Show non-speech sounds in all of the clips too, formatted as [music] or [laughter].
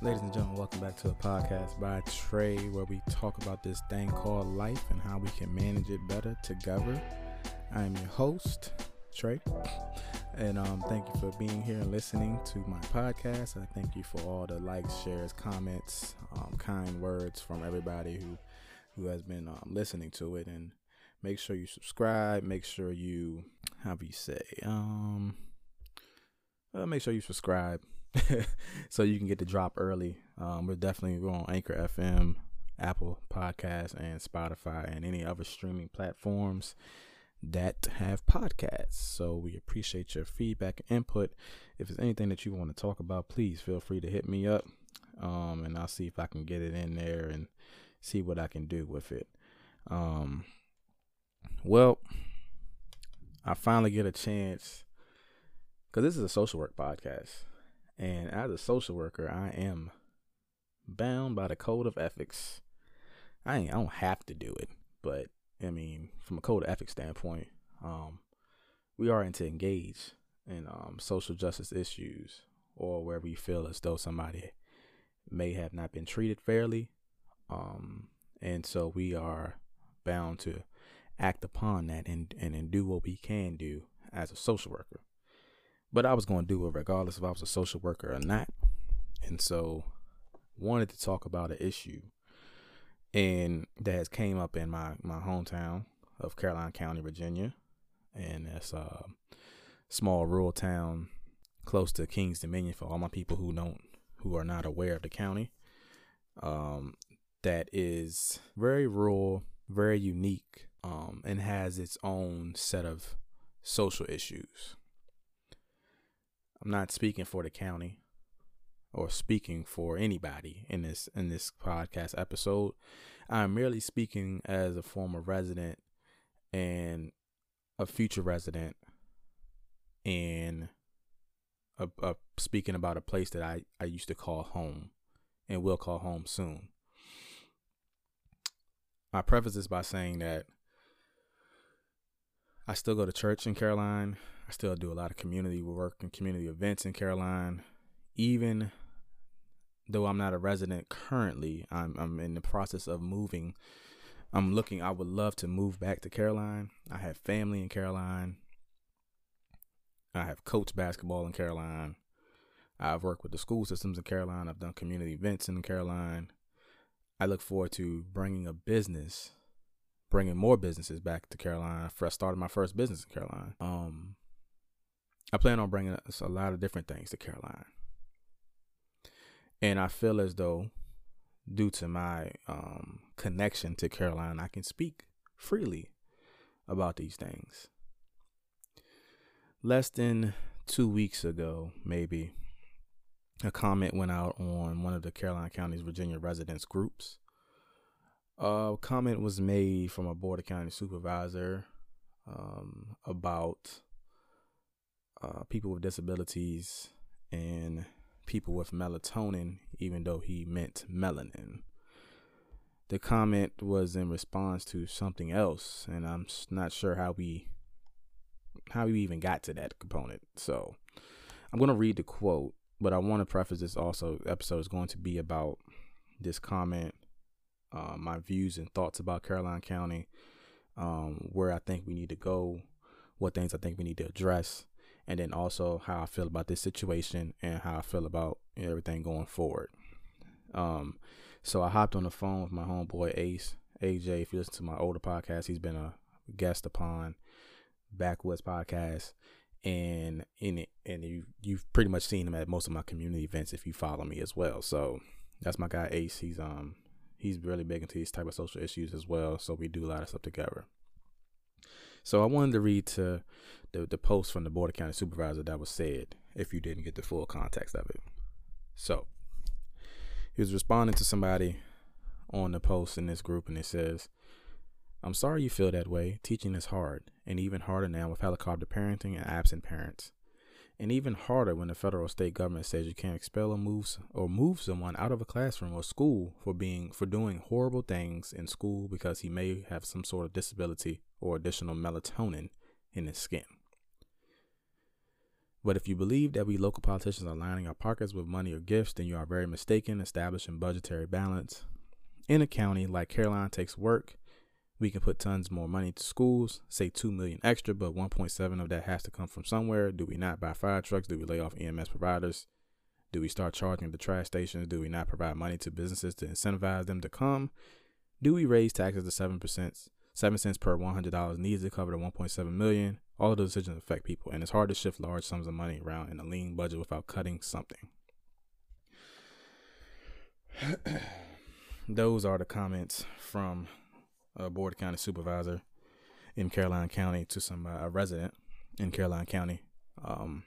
Ladies and gentlemen, welcome back to a podcast by Trey, where we talk about this thing called life and how we can manage it better together. I am your host, Trey, and um, thank you for being here and listening to my podcast. I thank you for all the likes, shares, comments, um, kind words from everybody who who has been um, listening to it. And make sure you subscribe. Make sure you, how do you say, um, uh, make sure you subscribe [laughs] so you can get the drop early. Um, we're definitely we're on Anchor FM, Apple Podcasts, and Spotify, and any other streaming platforms that have podcasts. So we appreciate your feedback and input. If there's anything that you want to talk about, please feel free to hit me up, um, and I'll see if I can get it in there and see what I can do with it. Um, well, I finally get a chance because this is a social work podcast. And as a social worker, I am bound by the code of ethics. I I don't have to do it, but I mean, from a code of ethics standpoint, um, we are to engage in um, social justice issues or where we feel as though somebody may have not been treated fairly. Um, and so we are bound to act upon that and, and, and do what we can do as a social worker. But I was going to do it regardless if I was a social worker or not. And so wanted to talk about an issue and that has came up in my, my hometown of Caroline County, Virginia. And that's a small rural town close to Kings Dominion for all my people who don't who are not aware of the county. Um, that is very rural, very unique, um, and has its own set of social issues. I'm not speaking for the county or speaking for anybody in this in this podcast episode. I'm merely speaking as a former resident and a future resident and a, a, speaking about a place that I, I used to call home and will call home soon. I preface this by saying that I still go to church in Caroline. I still do a lot of community work and community events in Caroline. Even though I'm not a resident currently, I'm I'm in the process of moving. I'm looking I would love to move back to Caroline. I have family in Caroline. I have coached basketball in Caroline. I've worked with the school systems in Caroline. I've done community events in Caroline. I look forward to bringing a business, bringing more businesses back to Caroline. I started my first business in Caroline. Um, I plan on bringing a lot of different things to Caroline. And I feel as though, due to my um, connection to Caroline, I can speak freely about these things. Less than two weeks ago, maybe, a comment went out on one of the Caroline County's Virginia residents groups. A comment was made from a Board of County supervisor um, about uh, people with disabilities and people with melatonin, even though he meant melanin. The comment was in response to something else, and I'm not sure how we how we even got to that component. So I'm gonna read the quote, but I want to preface this also. Episode is going to be about this comment, uh, my views and thoughts about Caroline County, um, where I think we need to go, what things I think we need to address, and then also how I feel about this situation and how I feel about everything going forward. Um, so I hopped on the phone with my homeboy Ace AJ. If you listen to my older podcast, he's been a guest upon Backwoods podcast, and in it, and you you've pretty much seen him at most of my community events if you follow me as well. So that's my guy Ace. He's um he's really big into these type of social issues as well. So we do a lot of stuff together. So I wanted to read to the the post from the Board of County Supervisor that was said. If you didn't get the full context of it, so he was responding to somebody on the post in this group, and it says, "I'm sorry you feel that way. Teaching is hard, and even harder now with helicopter parenting and absent parents. And even harder when the federal or state government says you can't expel or move or move someone out of a classroom or school for being for doing horrible things in school because he may have some sort of disability or additional melatonin in his skin. But if you believe that we local politicians are lining our pockets with money or gifts, then you are very mistaken. Establishing budgetary balance in a county like Caroline takes work we can put tons more money to schools, say 2 million extra, but 1.7 of that has to come from somewhere. Do we not buy fire trucks? Do we lay off EMS providers? Do we start charging the trash stations? Do we not provide money to businesses to incentivize them to come? Do we raise taxes to 7%, 7 cents per $100 needed to cover the 1.7 million? All of those decisions affect people, and it's hard to shift large sums of money around in a lean budget without cutting something. [clears throat] those are the comments from a board county supervisor in Caroline County to some uh, resident in Caroline County um,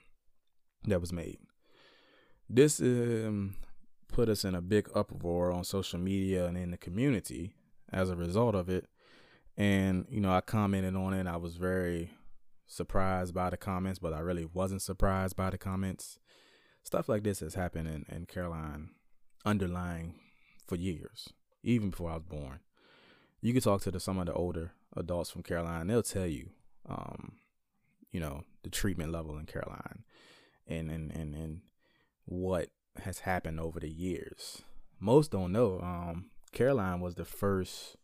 that was made. This um, put us in a big uproar on social media and in the community as a result of it. And you know, I commented on it. I was very surprised by the comments, but I really wasn't surprised by the comments. Stuff like this has happened in, in Caroline underlying for years, even before I was born you can talk to the, some of the older adults from Caroline. They'll tell you, um, you know, the treatment level in Caroline, and and and and what has happened over the years. Most don't know. Um, Caroline was the first.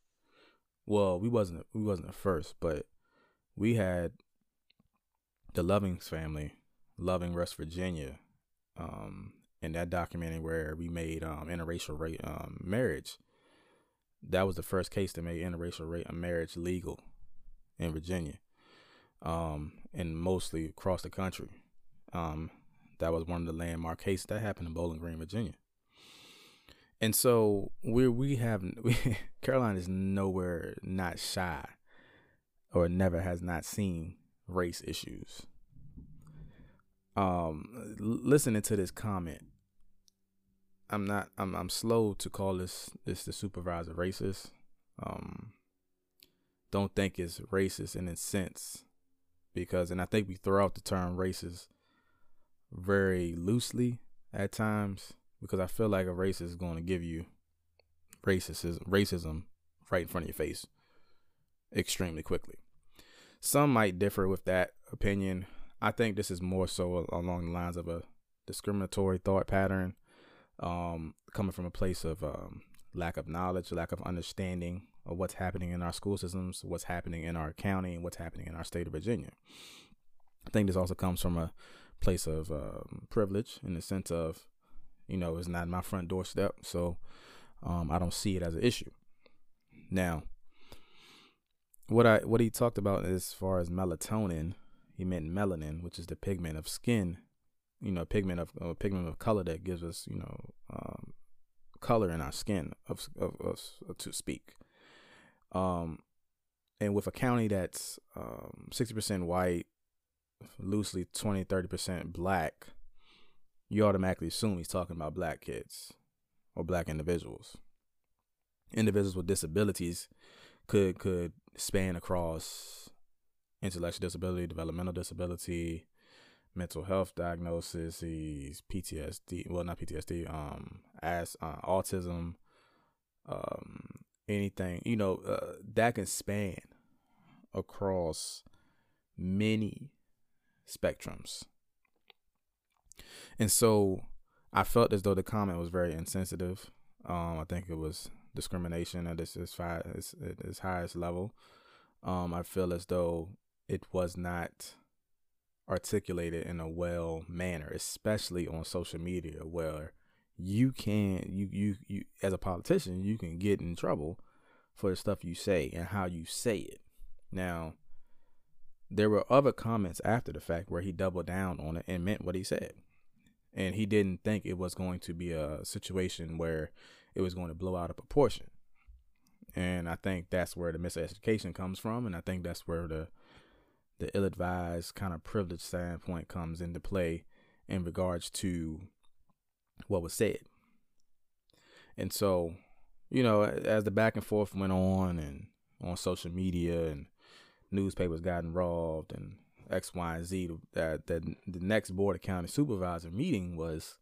Well, we wasn't we wasn't the first, but we had the Lovings family, Loving versus Virginia, um, in that documentary where we made um, interracial ra- um, marriage that was the first case that made interracial marriage legal in Virginia, um, and mostly across the country. Um, that was one of the landmark cases that happened in Bowling Green, Virginia. And so we we have we, [laughs] Caroline is nowhere not shy, or never has not seen race issues. Um, listening to this comment, I'm not I'm I'm slow to call this this the supervisor racist. Um don't think it's racist in its sense because and I think we throw out the term racist very loosely at times because I feel like a racist is going to give you racism racism right in front of your face extremely quickly. Some might differ with that opinion. I think this is more so along the lines of a discriminatory thought pattern um, coming from a place of um, lack of knowledge, lack of understanding of what's happening in our school systems, what's happening in our county, and what's happening in our state of Virginia. I think this also comes from a place of um, privilege in the sense of, you know, it's not my front doorstep, so um, I don't see it as an issue. Now, what I what he talked about as far as melatonin, he meant melanin, which is the pigment of skin you know pigment of uh, pigment of color that gives us you know um, color in our skin of of uh, to speak. Um, and with a county that's um, 60% white, loosely 20 30% black, you automatically assume he's talking about black kids or black individuals. Individuals with disabilities could could span across intellectual disability, developmental disability, mental health diagnosis, he's PTSD, well not PTSD, um, as uh, autism, um, anything, you know, uh, that can span across many spectrums. And so I felt as though the comment was very insensitive. Um, I think it was discrimination at its, its, its, its highest level. Um, I feel as though it was not articulated in a well manner, especially on social media where you can you you you as a politician you can get in trouble for the stuff you say and how you say it. Now, there were other comments after the fact where he doubled down on it and meant what he said. And he didn't think it was going to be a situation where it was going to blow out of proportion. And I think that's where the miseducation comes from. And I think that's where the the ill advised kind of privileged standpoint comes into play in regards to what was said. And so, you know, as the back and forth went on and on social media and newspapers got involved and X, Y, and Z. That the, the next board of county supervisor meeting was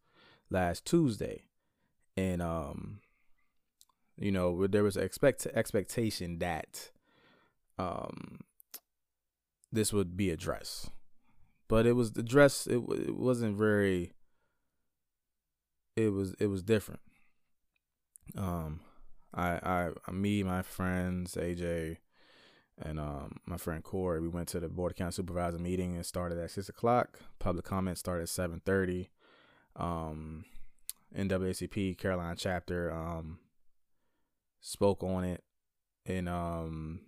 last Tuesday, and um, you know, there was expect expectation that um this would be addressed, but it was addressed. It it wasn't very. It was it was different. Um, I I me my friends AJ and um, my friend Corey, we went to the board of county supervisor meeting and started at six o'clock. Public comment started at seven thirty. Um, NAACP Caroline chapter um, spoke on it, and um,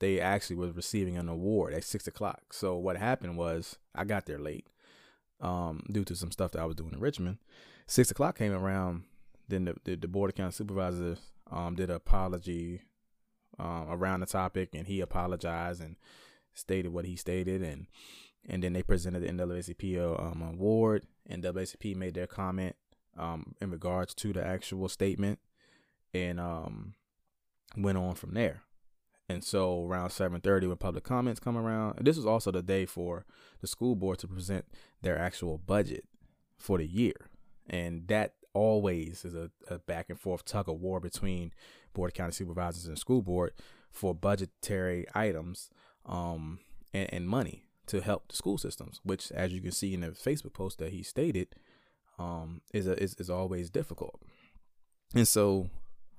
they actually was receiving an award at six o'clock. So what happened was I got there late um, due to some stuff that I was doing in Richmond. Six o'clock came around. Then the, the, the board of county supervisors um, did an apology um, around the topic, and he apologized and stated what he stated, and and then they presented the NAACP um, award, and NAACP made their comment um, in regards to the actual statement, and um, went on from there. And so around 7:30, when public comments come around, this was also the day for the school board to present their actual budget for the year, and that always is a, a back and forth tug of war between board of county supervisors and school board for budgetary items um, and, and, money to help the school systems, which, as you can see in the Facebook post that he stated, um, is, a, is is always difficult. And so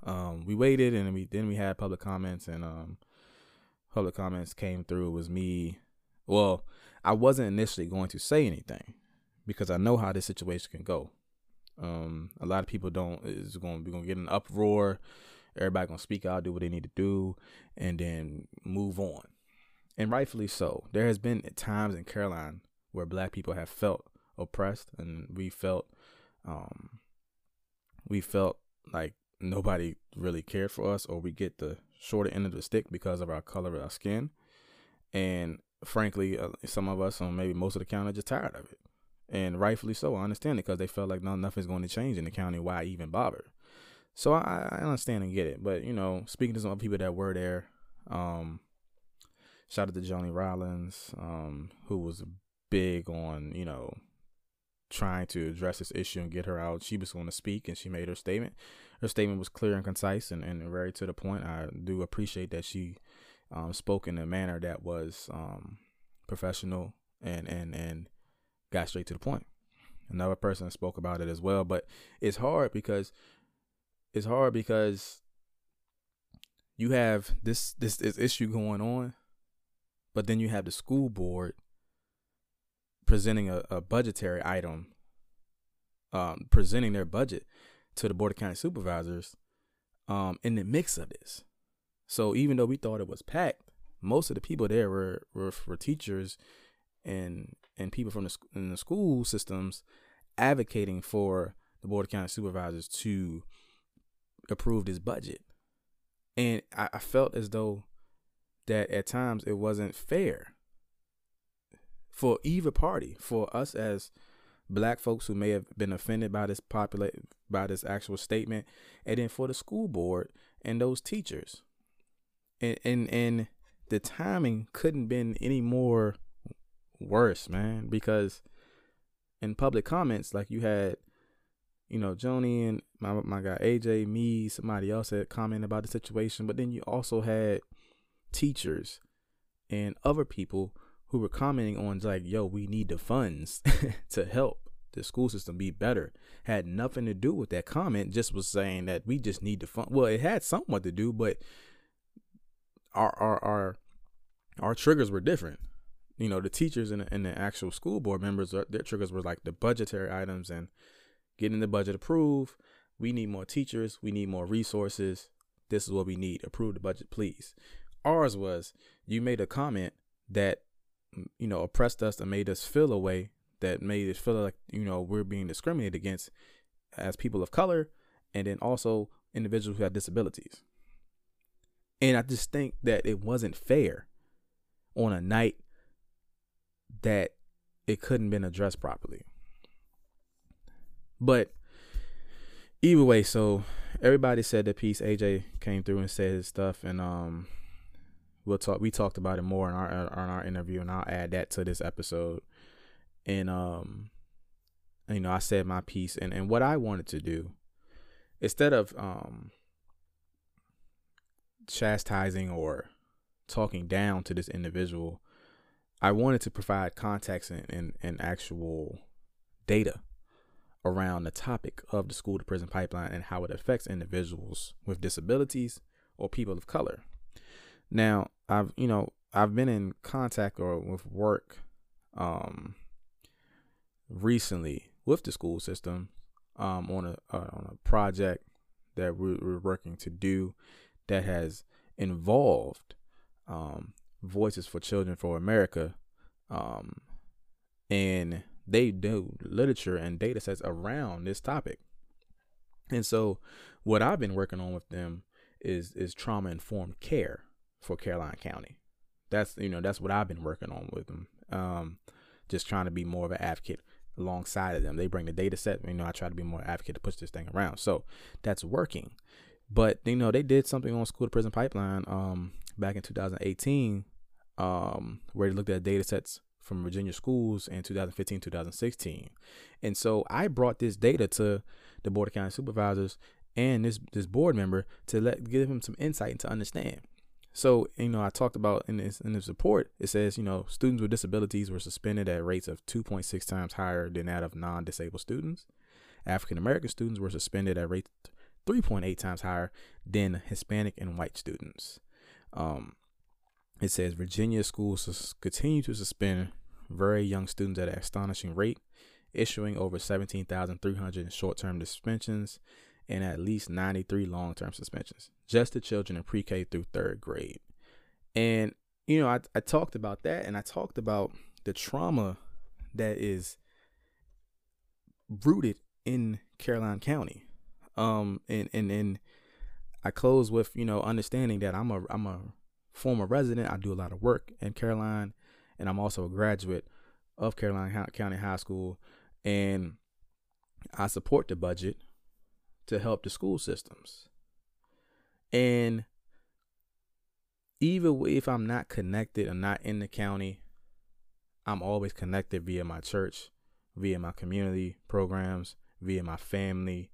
um, we waited, and we then we had public comments, and um, public comments came through. It was me. Well, I wasn't initially going to say anything because I know how this situation can go. Um, a lot of people don't is going to be going to get an uproar. Everybody gonna speak out, do what they need to do, and then move on. And rightfully so. There has been times in Caroline where Black people have felt oppressed, and we felt, um, we felt like nobody really cared for us, or we get the shorter end of the stick because of our color of our skin. And frankly, uh, some of us, or maybe most of the county, are just tired of it and rightfully so. I understand it because they felt like no, nothing's going to change in the county. Why even bother? So I, I understand and get it. But you know, speaking to some people that were there, um, shout out to Joni Rollins, um, who was big on you know trying to address this issue and get her out. She was going to speak and she made her statement. Her statement was clear and concise and, and very to the point. I do appreciate that she um, spoke in a manner that was um, professional and and and got straight to the point. Another person spoke about it as well, but it's hard because it's hard because you have this this, this issue going on, but then you have the school board presenting a, a budgetary item, um, presenting their budget to the board of county supervisors, um, in the mix of this. So even though we thought it was packed, most of the people there were were, were teachers and and people from the in the school systems advocating for the board of county supervisors to approve this budget, and I, I felt as though that at times it wasn't fair for either party, for us as black folks who may have been offended by this popular by this actual statement, and then for the school board and those teachers. And and and the timing couldn't been any more worse, man, because in public comments, like you had, you know, Joni and my my guy AJ, me, somebody else had commented about the situation, but then you also had teachers and other people who were commenting on like, yo, we need the funds [laughs] to help the school system be better. Had nothing to do with that comment, just was saying that we just need to fund. Well, it had somewhat to do, but our our our our triggers were different. You know the teachers and the, and the actual school board members their triggers were like the budgetary items and getting the budget approved. We need more teachers. We need more resources. This is what we need. Approve the budget please. Ours was you made a comment that you know oppressed us and made us feel a way that made us feel like you know we're being discriminated against as people of color and then also individuals who have disabilities and i just think that it wasn't fair on a night that it couldn't been addressed properly. But either way, so everybody said the piece. AJ came through and said his stuff, and um, we'll talk. We talked about it more in our in our interview, and I'll add that to this episode. And um, you know, I said my piece, and and what I wanted to do, instead of um, chastising or talking down to this individual, I wanted to provide context and, and, and actual data around the topic of the school to prison pipeline and how it affects individuals with disabilities or people of color. Now, I've you know I've been in contact or with work um, recently with the school system um, on a uh, on a project that we're, we're, working to do that has involved um, Voices for Children for America, um, and they do literature and data sets around this topic. And so, what I've been working on with them is is trauma informed care for Caroline County. That's you know that's what I've been working on with them. Um, just trying to be more of an advocate alongside of them. They bring the data set. You know, I try to be more advocate to push this thing around. So that's working. But you know, they did something on school to prison pipeline um, back in 2018, um, where they looked at data sets from Virginia schools in 2015, 2016. And so I brought this data to the Board of County Supervisors and this this board member to let give him some insight and to understand. So, you know, I talked about in this in this report, it says, you know, students with disabilities were suspended at rates of 2.6 times higher than that of non-disabled students. African American students were suspended at rates 3.8 times higher than Hispanic and white students. Um, it says Virginia schools continue to suspend very young students at an astonishing rate, issuing over 17,300 short-term suspensions and at least 93 long-term suspensions just to children in pre-K through third grade. And you know, I, I talked about that and I talked about the trauma that is rooted in Caroline County. Um and and and I close with, you know, understanding that I'm a I'm a former resident. I do a lot of work in Caroline and I'm also a graduate of Caroline County High School and I support the budget to help the school systems. And even if I'm not connected or not in the county, I'm always connected via my church, via my community programs, via my family,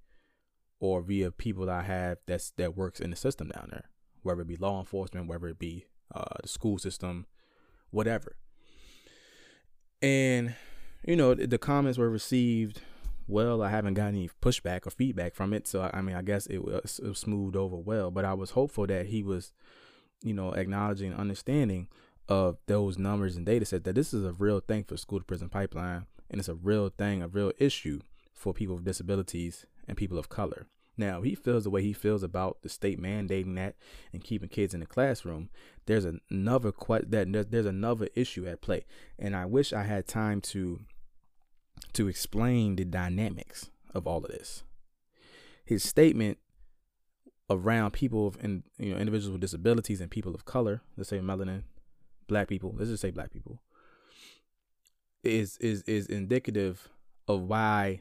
or via people that I have that's that works in the system down there, whether it be law enforcement, whether it be uh, the school system, whatever. And you know, the comments were received well. I haven't got any pushback or feedback from it, so I mean, I guess it was, it was smoothed over well. But I was hopeful that he was, you know, acknowledging, understanding of those numbers and data sets that this is a real thing for school to prison pipeline, and it's a real thing, a real issue for people with disabilities and people of color. Now, he feels the way he feels about the state mandating that and keeping kids in the classroom. There's another que- that there's another issue at play, and I wish I had time to to explain the dynamics of all of this. His statement around people of and you know individuals with disabilities and people of color, let's say melanin, black people, let's just say black people, is is is indicative of why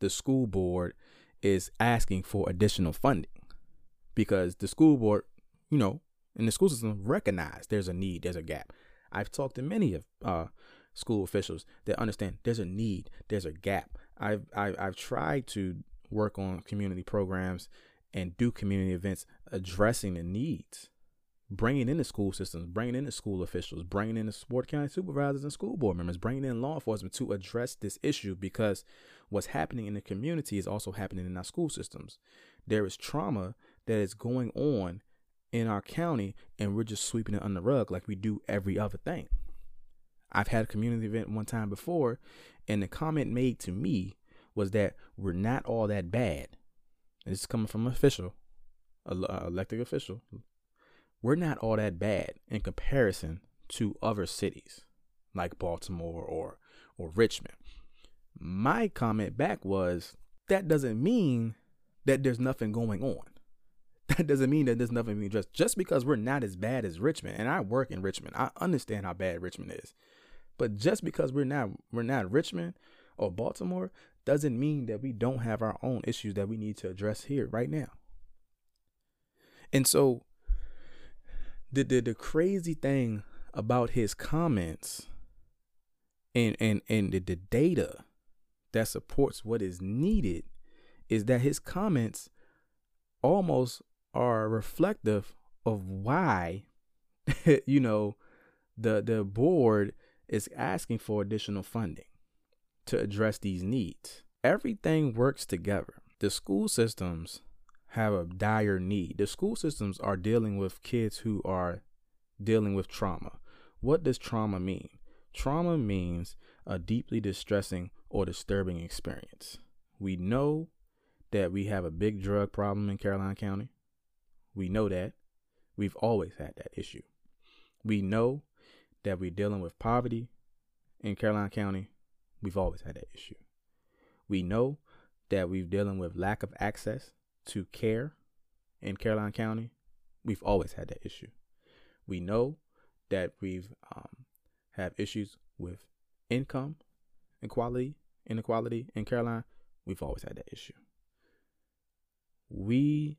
the school board is asking for additional funding because the school board, you know, in the school system recognize there's a need, there's a gap. I've talked to many of uh, school officials that understand there's a need, there's a gap. I've, I've, I've tried to work on community programs and do community events addressing the needs, bringing in the school systems, bringing in the school officials, bringing in the Board County supervisors and school board members, bringing in law enforcement to address this issue because what's happening in the community is also happening in our school systems. There is trauma that is going on in our county, and we're just sweeping it under the rug like we do every other thing. I've had a community event one time before, and the comment made to me was that we're not all that bad. And this is coming from an official, a uh, elected official. We're not all that bad in comparison to other cities like Baltimore or or Richmond. My comment back was that doesn't mean that there's nothing going on. [laughs] That doesn't mean that there's nothing being addressed. Just because we're not as bad as Richmond, and I work in Richmond, I understand how bad Richmond is. But just because we're not we're not Richmond or Baltimore doesn't mean that we don't have our own issues that we need to address here right now. And so the, the the crazy thing about his comments and and and the, the data that supports what is needed is that his comments almost are reflective of why [laughs] you know the the board is asking for additional funding to address these needs. Everything works together. The school systems have a dire need. The school systems are dealing with kids who are dealing with trauma. What does trauma mean? Trauma means a deeply distressing or disturbing experience. We know that we have a big drug problem in Caroline County. We know that. We've always had that issue. We know that we're dealing with poverty in Caroline County. We've always had that issue. We know that we're dealing with lack of access to care in Caroline County. We've always had that issue. We know that we've um, have issues with income inequality, inequality in Caroline. We've always had that issue. We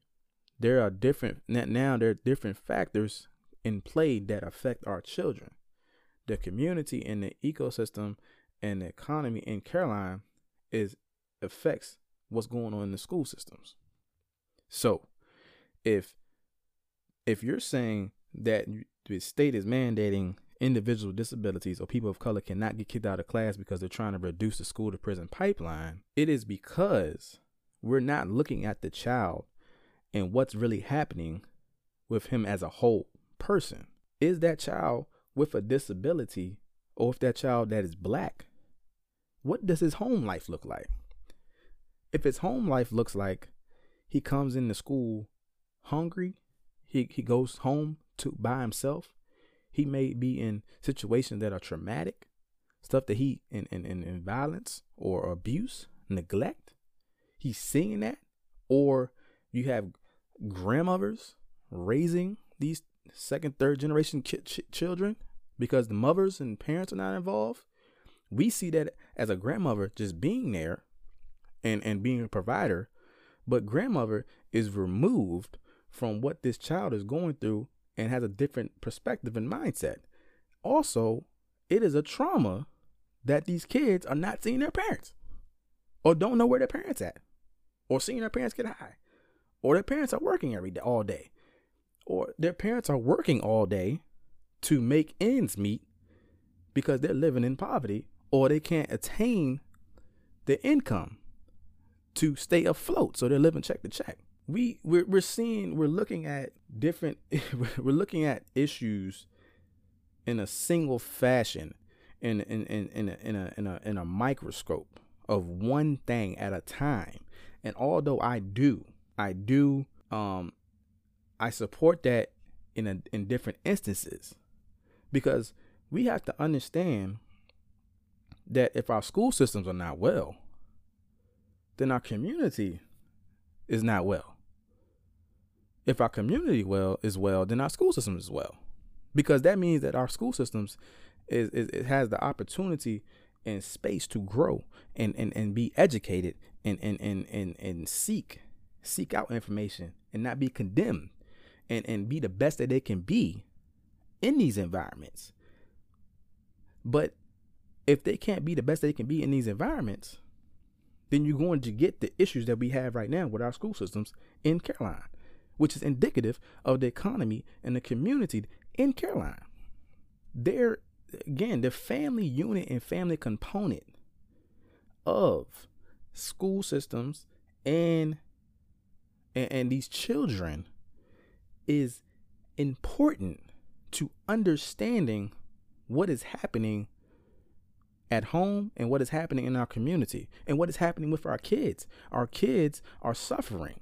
there are different now there are different factors in play that affect our children. The community and the ecosystem and the economy in Caroline is affects what's going on in the school systems. So, if if you're saying that the state is mandating individuals with disabilities or people of color cannot get kicked out of class because they're trying to reduce the school to prison pipeline, it is because we're not looking at the child and what's really happening with him as a whole person. Is that child with a disability or if that child that is black, what does his home life look like? If his home life looks like he comes into school hungry, he, he goes home to by himself, he may be in situations that are traumatic, stuff that he in in, in, in violence or abuse, neglect. He's seeing that, or you have grandmothers raising these second, third generation ch- ch- children because the mothers and parents are not involved. We see that as a grandmother just being there and, and being a provider, but grandmother is removed from what this child is going through and has a different perspective and mindset. Also, it is a trauma that these kids are not seeing their parents or don't know where their parents at or seeing their parents get high or their parents are working every day all day or their parents are working all day to make ends meet because they're living in poverty or they can't attain the income to stay afloat. So they're living check to check. We we're, we're seeing we're looking at different [laughs] we're looking at issues in a single fashion in in in in a, in a in a in a microscope of one thing at a time. And although i do i do um i support that in a, in different instances. Because we have to understand that if our school systems are not well then our community is not well. If our community well is well, then our school system is well, because that means that our school systems is, is it has the opportunity and space to grow and and, and be educated and, and and and and seek seek out information and not be condemned and and be the best that they can be in these environments. But if they can't be the best they can be in these environments, then you're going to get the issues that we have right now with our school systems in Caroline which is indicative of the economy and the community in Caroline. They're, again, the family unit and family component of school systems and, and, and these children is important to understanding what is happening at home and what is happening in our community and what is happening with our kids. Our kids are suffering.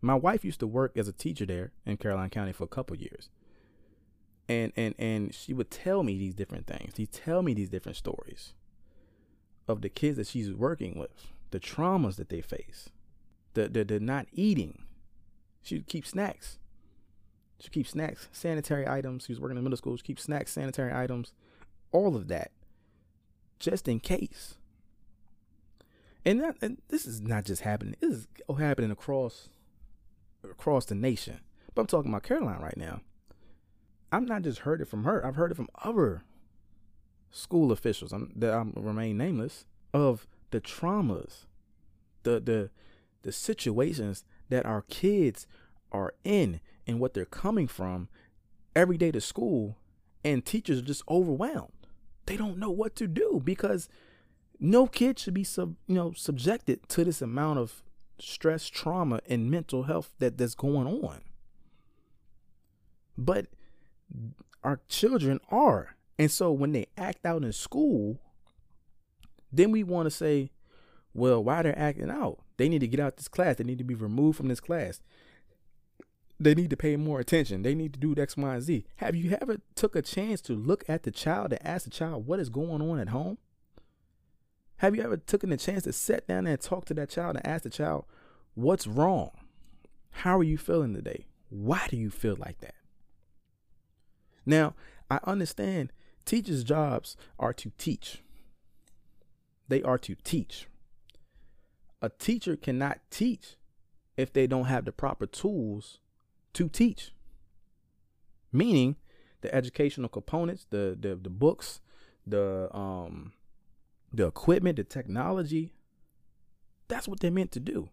My wife used to work as a teacher there in Caroline County for a couple years. And and and she would tell me these different things. She tell me these different stories of the kids that she's working with, the traumas that they face, the the, the not eating. She would keep snacks. She keep snacks, sanitary items. She was working in middle school. She keep snacks, sanitary items, all of that, just in case. And, that, and this is not just happening. This is happening across across the nation. But I'm talking about Caroline right now. I'm not just heard it from her. I've heard it from other school officials I'm, that I'm remain nameless of the traumas, the the the situations that our kids are in and what they're coming from every day to school and teachers are just overwhelmed. They don't know what to do because no kid should be sub, you know, subjected to this amount of stress, trauma, and mental health that that's going on. But our children are. And so when they act out in school, then we want to say, well, why are they're acting out? They need to get out this class. They need to be removed from this class. They need to pay more attention. They need to do X, Y, and Z. Have you ever took a chance to look at the child and ask the child what is going on at home? Have you ever taken the chance to sit down and talk to that child and ask the child, what's wrong? How are you feeling today? Why do you feel like that? Now, I understand teachers' jobs are to teach. They are to teach. A teacher cannot teach if they don't have the proper tools to teach. Meaning the educational components, the the, the books, the um the equipment, the technology. That's what they're meant to do.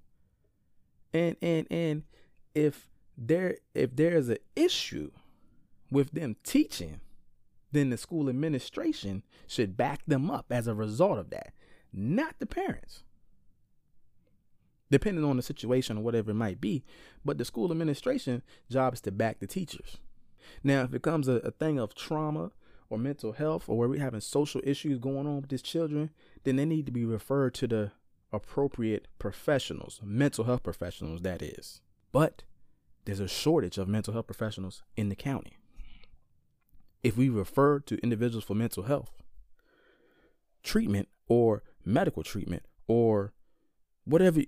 And and and if there if there is an issue with them teaching, then the school administration should back them up as a result of that, not the parents. Depending on the situation or whatever it might be, but the school administration job is to back the teachers. Now, if it comes a, a thing of trauma or mental health or where we're having social issues going on with these children, then they need to be referred to the appropriate professionals, mental health professionals, that is. But there's a shortage of mental health professionals in the county. If we refer to individuals for mental health treatment or medical treatment or whatever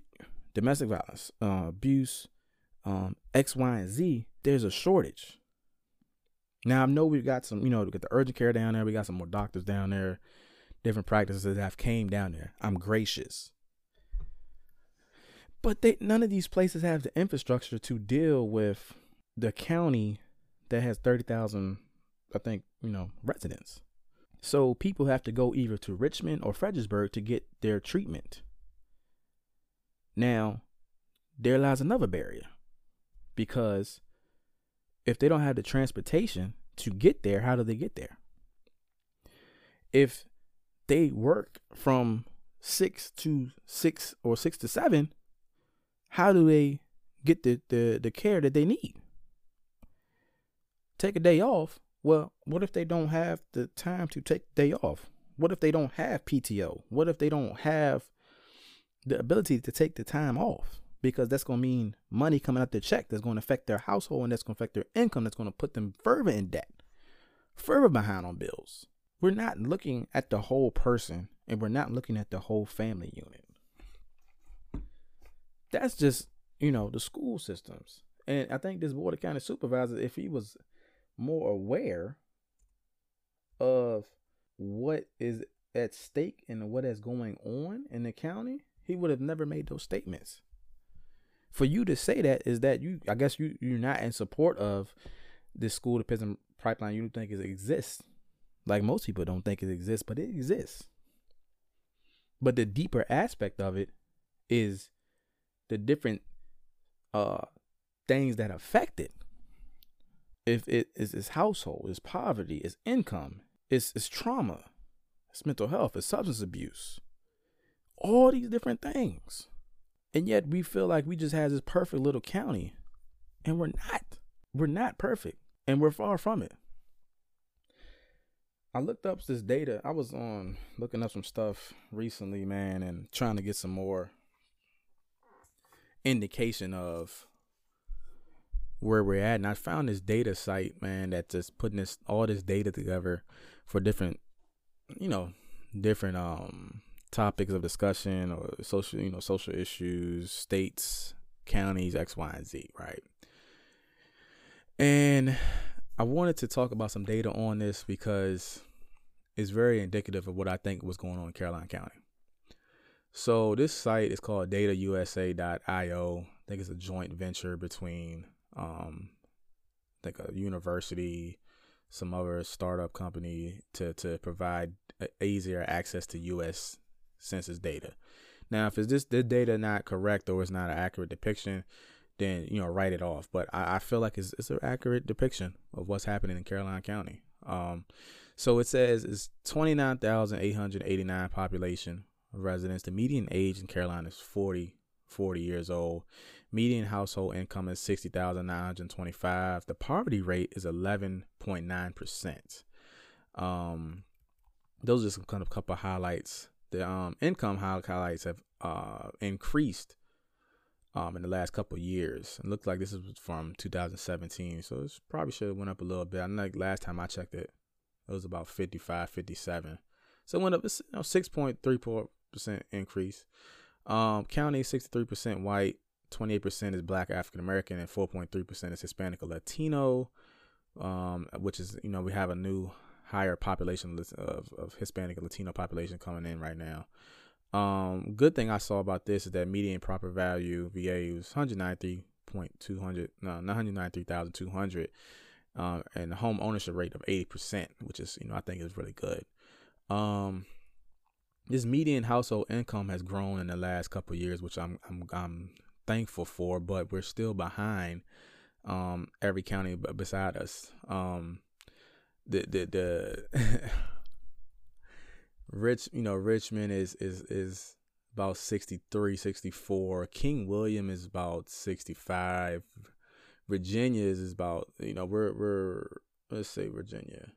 domestic violence, uh, abuse, um, X, Y, and Z, there's a shortage. Now I know we've got some, you know, we got the urgent care down there. We got some more doctors down there, different practices that have came down there. I'm gracious, but they none of these places have the infrastructure to deal with the county that has thirty thousand, I think, you know, residents. So people have to go either to Richmond or Fredericksburg to get their treatment. Now, there lies another barrier because if they don't have the transportation to get there, how do they get there? If they work from six to six or six to seven, how do they get the, the, the care that they need? Take a day off. Well, what if they don't have the time to take day off? What if they don't have PTO? What if they don't have the ability to take the time off? because that's going to mean money coming out their check that's going to affect their household and that's going to affect their income that's going to put them further in debt further behind on bills we're not looking at the whole person and we're not looking at the whole family unit that's just you know the school systems and i think this board of county supervisor if he was more aware of what is at stake and what is going on in the county he would have never made those statements for you to say that is that you I guess you you're not in support of this school to prison pipeline you don't think it exists. Like most people don't think it exists, but it exists. But the deeper aspect of it is the different uh things that affect it. If it is its household, it's poverty, it's income, it's it's trauma, it's mental health, it's substance abuse. All these different things. And yet we feel like we just have this perfect little county. And we're not. We're not perfect. And we're far from it. I looked up this data. I was on looking up some stuff recently, man, and trying to get some more indication of where we're at. And I found this data site, man, that's just putting this all this data together for different, you know, different um topics of discussion or social, you know, social issues, states, counties, X, Y, and Z, right? And I wanted to talk about some data on this because it's very indicative of what I think was going on in Caroline County. So this site is called datausa.io. I think it's a joint venture between um, like a university, some other startup company to to provide easier access to U.S. census data. Now, if is this the data not correct or it's not an accurate depiction, then you know write it off. But I, I feel like it's it's an accurate depiction of what's happening in Caroline County. Um, so it says it's twenty nine thousand eight hundred eighty nine population of residents. The median age in Caroline is 40, 40 years old. Median household income is sixty thousand nine hundred twenty five. The poverty rate is eleven point nine percent. Um, those are some kind of couple of highlights. The um income highlights have uh increased um, in the last couple years. It looked like this is from 2017, so it probably should have went up a little bit. I like last time I checked it, it was about 55, 57. So it went up, you know, 6.34% increase. Um, county 63% white, 28% is black African American, and 4.3% is Hispanic or Latino. Um, which is you know we have a new higher population of, of Hispanic and Latino population coming in right now. Um, good thing I saw about this is that median proper value VA was 193.200, no, 193,200, uh, and the home ownership rate of 80%, which is, you know, I think is really good. Um, this median household income has grown in the last couple years, which I'm, I'm, I'm thankful for, but we're still behind, um, every county beside us. Um, the, the, the, [laughs] Rich, you know, Richmond is is is about 63, 64. King William is about 65. Virginia is, is about, you know, we're we're let's say Virginia.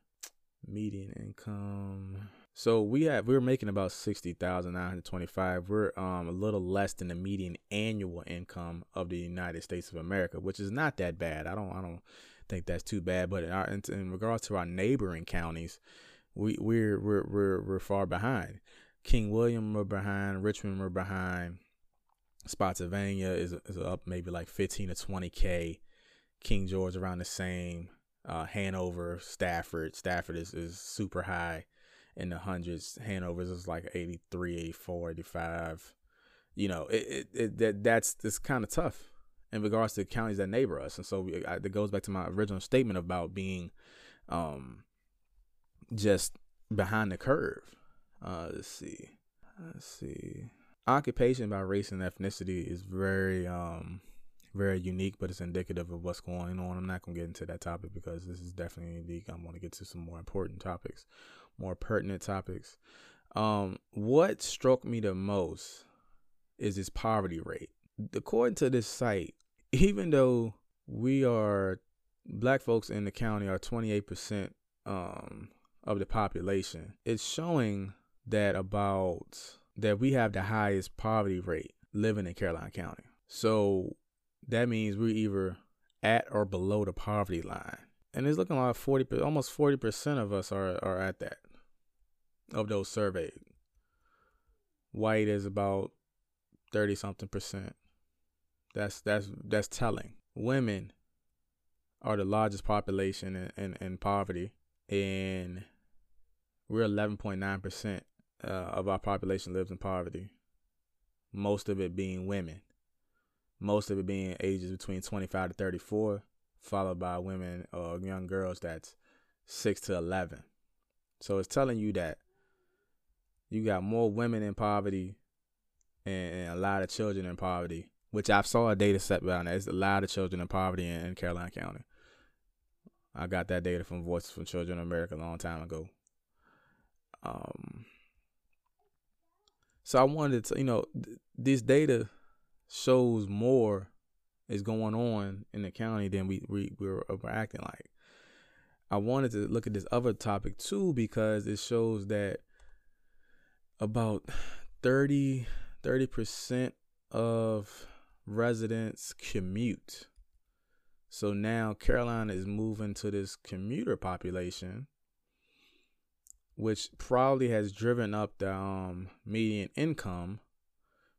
Median income. So we have we're making about sixty thousand nine hundred twenty five. We're um a little less than the median annual income of the United States of America, which is not that bad. I don't I don't think that's too bad. But in, our, in, regards to our neighboring counties, we we're we're we're, we're far behind. King William we're behind. Richmond we're behind. Spotsylvania is is up maybe like 15 to 20 k. King George around the same. Uh, Hanover, Stafford. Stafford is, is super high in the hundreds. Hanover is like 83, 84, 85. You know, it, it, it that that's it's kind of tough in regards to counties that neighbor us. And so it goes back to my original statement about being um, just behind the curve. Uh, let's see. Let's see. Occupation by race and ethnicity is very um very unique, but it's indicative of what's going on. I'm not gonna get into that topic because this is definitely unique. I want to get to some more important topics, more pertinent topics. Um, what struck me the most is this poverty rate. According to this site, even though we are black folks in the county are 28% um of the population, it's showing that about that we have the highest poverty rate living in Caroline County. So that means we're either at or below the poverty line. And it's looking like 40 almost 40% of us are are at that of those surveyed. White is about 30 something percent. That's that's that's telling. Women are the largest population in, in, in poverty and we're 11.9% uh, of our population lives in poverty. Most of it being women. Most of it being ages between 25 to 34, followed by women or young girls that's 6 to 11. So it's telling you that you got more women in poverty and, and a lot of children in poverty, which I saw a data set around that. There's a lot of children in poverty in, in Caroline County. I got that data from Voices from Children in America a long time ago. Um, so I wanted to, you know, th- this data shows more is going on in the county than we we, we were, acting like. I wanted to look at this other topic too because it shows that about 30 percent of residents commute. So now Carolina is moving to this commuter population which probably has driven up the um, median income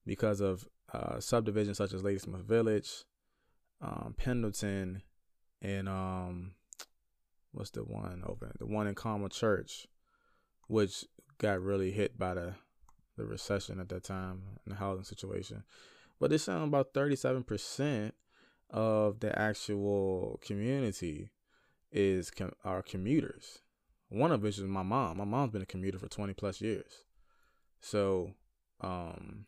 because of uh, subdivisions such as Ladysmith Village, um, Pendleton, and um, what's the one over the one in Carmel Church, which got really hit by the the recession at that time and the housing situation. But it's showing about thirty seven percent of the actual community is com- commuters. One of which is my mom. My mom's been a commuter for 20 plus years. So, um,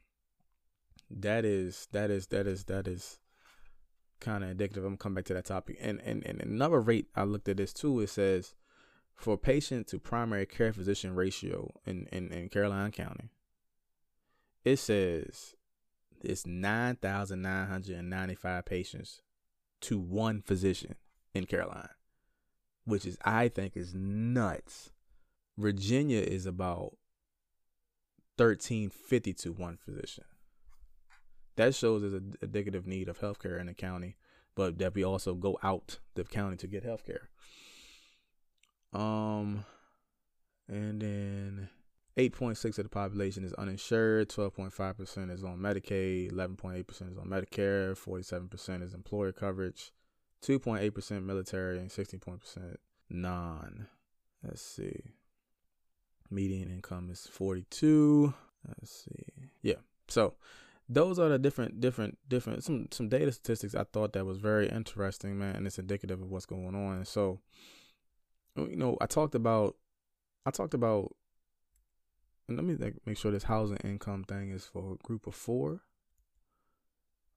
that is that is that is that is kind of indicative. I'm gonna come back to that topic. And, and and another rate I looked at this too. It says for patient to primary care physician ratio in in, in Caroline County. It says it's nine thousand nine hundred and ninety five patients to one physician in Caroline, which is I think is nuts. Virginia is about thirteen fifty to one physician that shows there's a indicative need of healthcare in the county, but that we also go out the county to get healthcare. Um, and then 8.6 of the population is uninsured, 12.5% is on Medicaid, 11.8% is on Medicare, 47% is employer coverage, 2.8% military, and 16% non. Let's see. Median income is 42. Let's see. Yeah. So those are the different different different some some data statistics I thought that was very interesting, man, and it's indicative of what's going on. So, you know, I talked about I talked about. Let me make sure this housing income thing is for a group of four.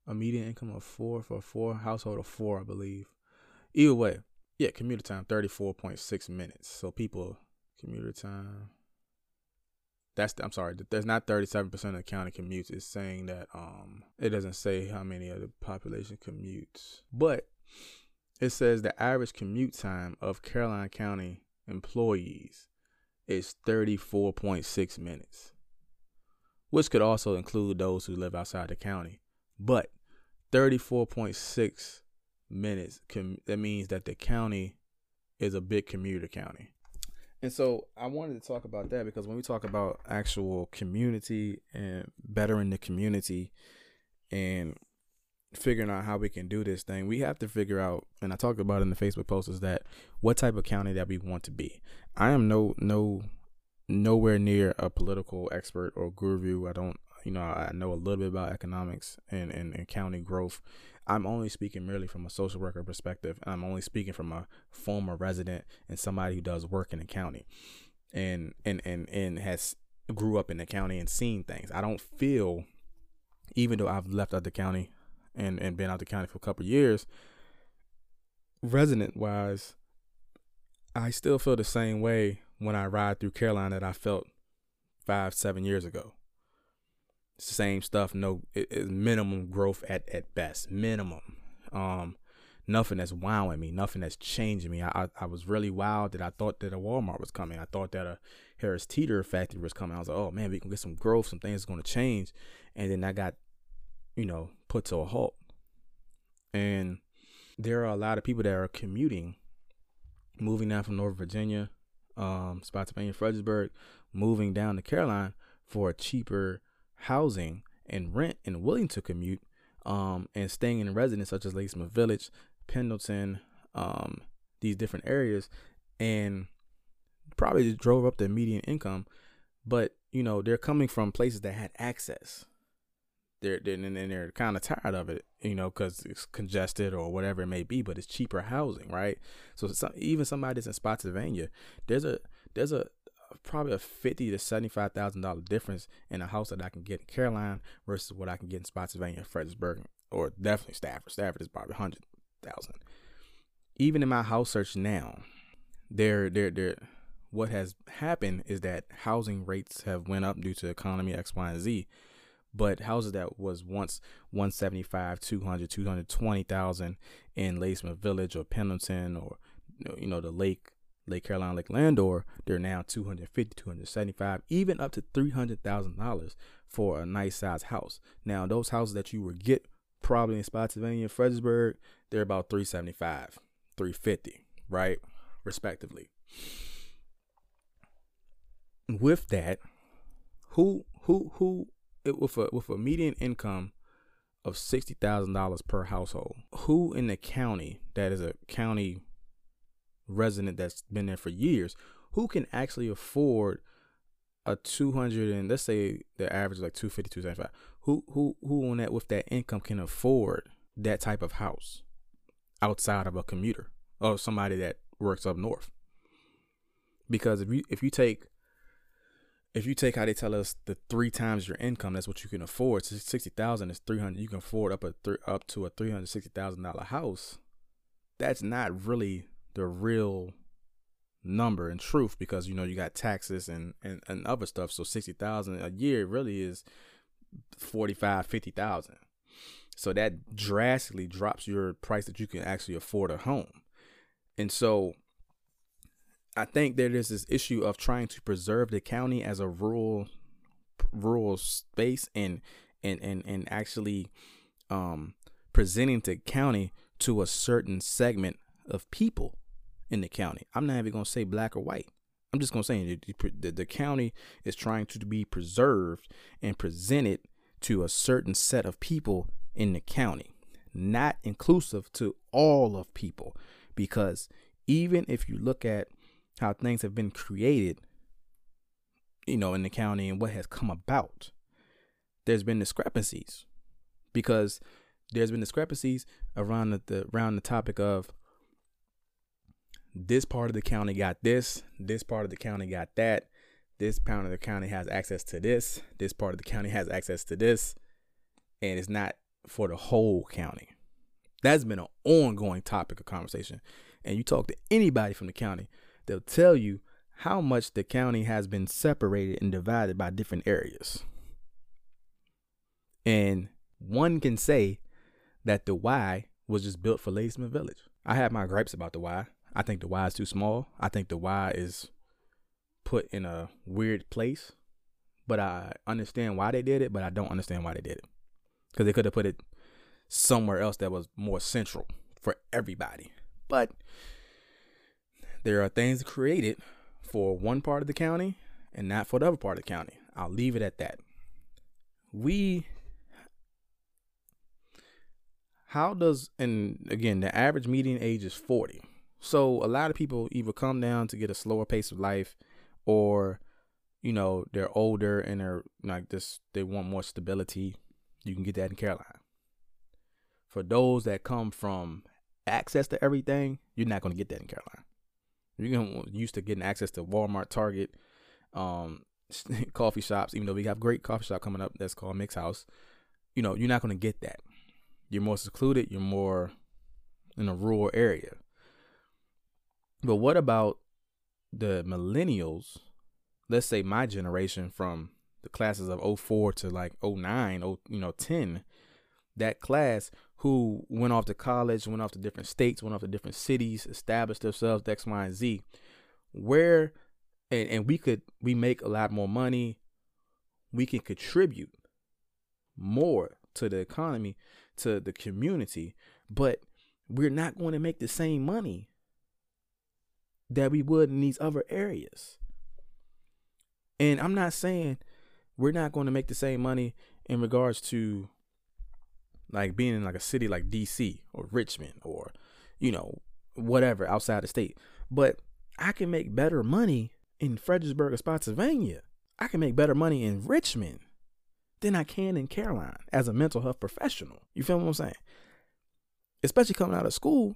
A median income of four for a four household of four, I believe. Either way, yeah, commuter time thirty four point six minutes. So people commuter time that's I'm sorry. There's not 37% of the county commutes. It's saying that um it doesn't say how many of the population commutes, but it says the average commute time of Caroline County employees is 34.6 minutes, which could also include those who live outside the county. But 34.6 minutes com- that means that the county is a big commuter county. And so I wanted to talk about that because when we talk about actual community and bettering the community and figuring out how we can do this thing, we have to figure out, and I talked about in the Facebook post, is that what type of county that we want to be. I am no no nowhere near a political expert or guru. I don't you know, I know a little bit about economics and, and, and county growth. I'm only speaking merely from a social worker perspective. I'm only speaking from a former resident and somebody who does work in the county and and and, and has grew up in the county and seen things. I don't feel even though I've left out the county and, and been out the county for a couple years, resident wise, I still feel the same way when I ride through Caroline that I felt five, seven years ago same stuff. No, it, it, minimum growth at at best. Minimum. Um, nothing that's wowing me. Nothing that's changing me. I, I, I was really wild that I thought that a Walmart was coming. I thought that a Harris Teeter factory was coming. I was like, oh man, we can get some growth. Some things are going to change. And then I got, you know, put to a halt. And there are a lot of people that are commuting, moving down from North Virginia, um, Spotsylvania, Fredericksburg, moving down to Caroline for cheaper housing and rent and willing to commute um, and staying in residence such as Ladysmith Village, Pendleton, um, these different areas, and probably just drove up their median income. But you know they're coming from places that had access. They're, they're and they're kind of tired of it, you know, because it's congested or whatever it may be. But it's cheaper housing, right? So some, even somebody that's in Spotsylvania, there's a there's a probably a fifty to seventy five thousand dollar difference in a house that I can get in Caroline versus what I can get in Spotsylvania, Fredericksburg, or definitely Stafford. Stafford is probably hundred thousand. Even in my house search now, there, there, there. What has happened is that housing rates have went up due to economy X, Y, and Z. But houses that was once 175, 200, 220,000 in Ladysmith Village or Pendleton or you know the Lake Lake Caroline, Lake Land'Or, they're now 250, 275, even up to $300,000 for a nice size house. Now, those houses that you would get probably in Spotsylvania, Fredericksburg, they're about 375, 350, right? Respectively. With that, who who who with a with a median income of sixty thousand dollars per household, who in the county that is a county resident that's been there for years who can actually afford a 200 and let's say the average is like 250 275 who who who on that with that income can afford that type of house outside of a commuter or somebody that works up north. Because if you if you take if you take how they tell us the three times your income, that's what you can afford. So sixty thousand is three hundred. You can afford up a th- up to a three hundred sixty thousand dollar house. That's not really the real number in truth because you know you got taxes and and, and other stuff. So sixty thousand a year really is 45 50,000. So that drastically drops your price that you can actually afford a home. And so I think there is this issue of trying to preserve the county as a rural rural space and and and, and actually um presenting the county to a certain segment of people in the county. I'm not even going to say black or white. I'm just going to say the, the, the county is trying to be preserved and presented to a certain set of people in the county, not inclusive to all of people. Because even if you look at how things have been created, you know, in the county and what has come about, there's been discrepancies because there's been discrepancies around the, the around the topic of this part of the county got this, this part of the county got that, this part of the county has access to this, this part of the county has access to this, and it's not for the whole county. That's been an ongoing topic of conversation. And you talk to anybody from the county, they'll tell you how much the county has been separated and divided by different areas. And one can say that the Y was just built for Ladysmith Village. I have my gripes about the Y. I think the Y is too small. I think the Y is put in a weird place. But I understand why they did it, but I don't understand why they did it. Because they could have put it somewhere else that was more central for everybody. But there are things created for one part of the county and not for the other part of the county. I'll leave it at that. We how does and again the average median age is 40 so a lot of people either come down to get a slower pace of life or you know, they're older and they're like this they want more stability. You can get that in Caroline. For those that come from access to everything, you're not going to get that in Caroline. You're to used to getting access to Walmart, Target, um, [laughs] coffee shops. Even though we have great coffee shop coming up that's called Mix House, you know, you're not going to get that. You're more secluded. You're more in a rural area. But what about the millennials? Let's say my generation from the classes of 04 to like 09, 0, you know, 10, that class who went off to college, went off to different states, went off to different cities, established themselves, X, Y, and Z, where and, and we could we make a lot more money, we can contribute more to the economy, to the community, but we're not going to make the same money that we would in these other areas. And I'm not saying we're not going to make the same money in regards to like being in like a city like DC or Richmond or you know whatever outside the state. But I can make better money in Fredericksburg or Spotsylvania. I can make better money in Richmond than I can in Caroline as a mental health professional. You feel what I'm saying? Especially coming out of school,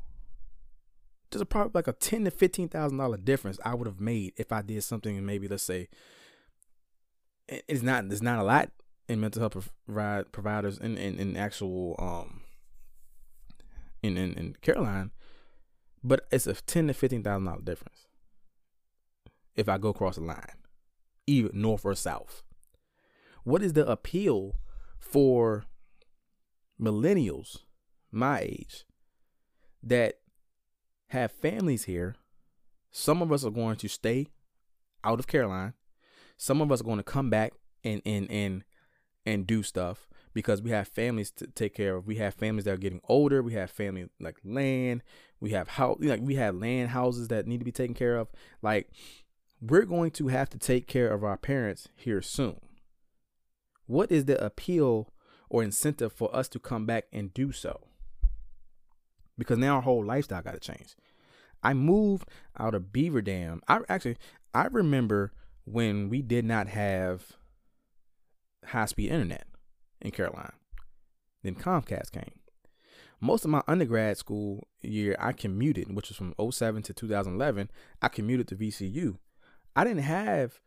there's a probably like a ten to fifteen thousand dollar difference I would have made if I did something maybe let's say it's not there's not a lot in mental health provide, providers in, in, in actual um in, in in Caroline, but it's a ten to fifteen thousand dollar difference if I go across the line, either north or south. What is the appeal for millennials my age that have families here. Some of us are going to stay out of Caroline. Some of us are going to come back and and and and do stuff because we have families to take care of. We have families that are getting older. We have family like land. We have house like we have land houses that need to be taken care of. Like we're going to have to take care of our parents here soon. What is the appeal or incentive for us to come back and do so? because now our whole lifestyle got to change. I moved out of Beaver Dam. I actually I remember when we did not have high speed internet in Caroline. Then Comcast came. most of my undergrad school year, I commuted, which was from 07 to 2011. I commuted to VCU. I didn't have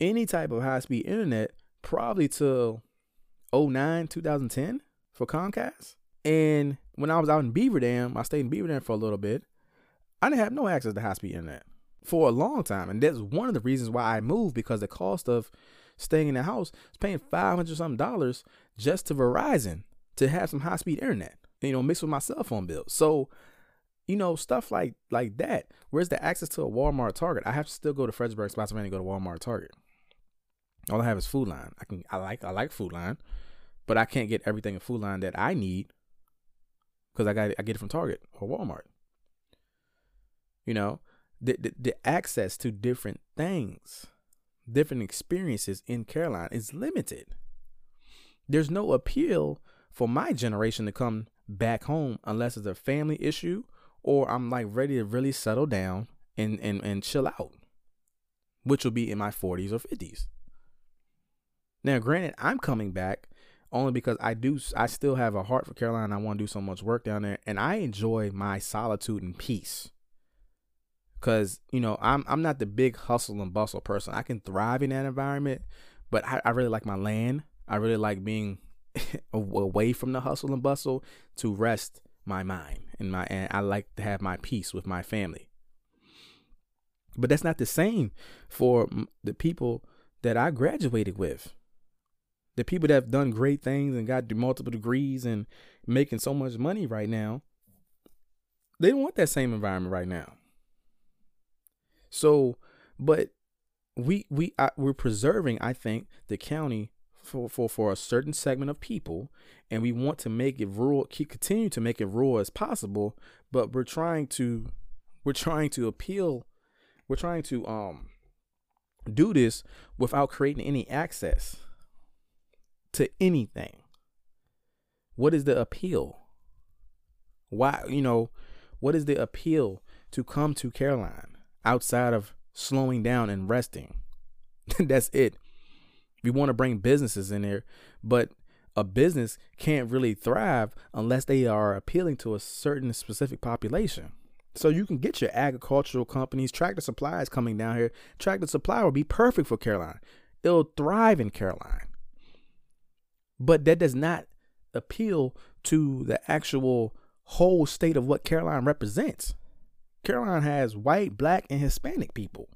any type of high speed internet probably till 09, 2010 for Comcast. And when I was out in Beaver Dam, I stayed in Beaver Dam for a little bit. I didn't have no access to high speed internet for a long time. And that's one of the reasons why I moved because the cost of staying in the house is paying 500 something dollars just to Verizon to have some high speed internet, you know, mixed with my cell phone bill. So, you know, stuff like like that. Where's the access to a Walmart Target? I have to still go to Fredericksburg, Spotsylvania, go to Walmart Target. All I have is Food Lion. I can I like I like Food Lion, but I can't get everything in Food Lion that I need because I got I get it from Target or Walmart. You know, the, the, the access to different things, different experiences in Caroline is limited. There's no appeal for my generation to come back home unless it's a family issue or I'm like ready to really settle down and and, and chill out, which will be in my 40s or 50s. Now, granted, I'm coming back only because I do I still have a heart for Carolina. I want to do so much work down there, and I enjoy my solitude and peace. Cause you know I'm I'm not the big hustle and bustle person. I can thrive in that environment, but I, I really like my land. I really like being [laughs] away from the hustle and bustle to rest my mind and my and I like to have my peace with my family. But that's not the same for the people that I graduated with. The people that have done great things and got multiple degrees and making so much money right now, they don't want that same environment right now. So, but we we uh, we're preserving, I think, the county for, for for a certain segment of people, and we want to make it rural, keep continue to make it rural as possible. But we're trying to we're trying to appeal, we're trying to um do this without creating any access to anything. What is the appeal? Why you know what is the appeal to come to Caroline? Outside of slowing down and resting. [laughs] That's it. We want to bring businesses in there, but a business can't really thrive unless they are appealing to a certain specific population. So you can get your agricultural companies, Tractor Supply is coming down here. Tractor Supply will be perfect for Caroline. It'll thrive in Caroline. But that does not appeal to the actual whole state of what Caroline represents. Caroline has white, black, and Hispanic people.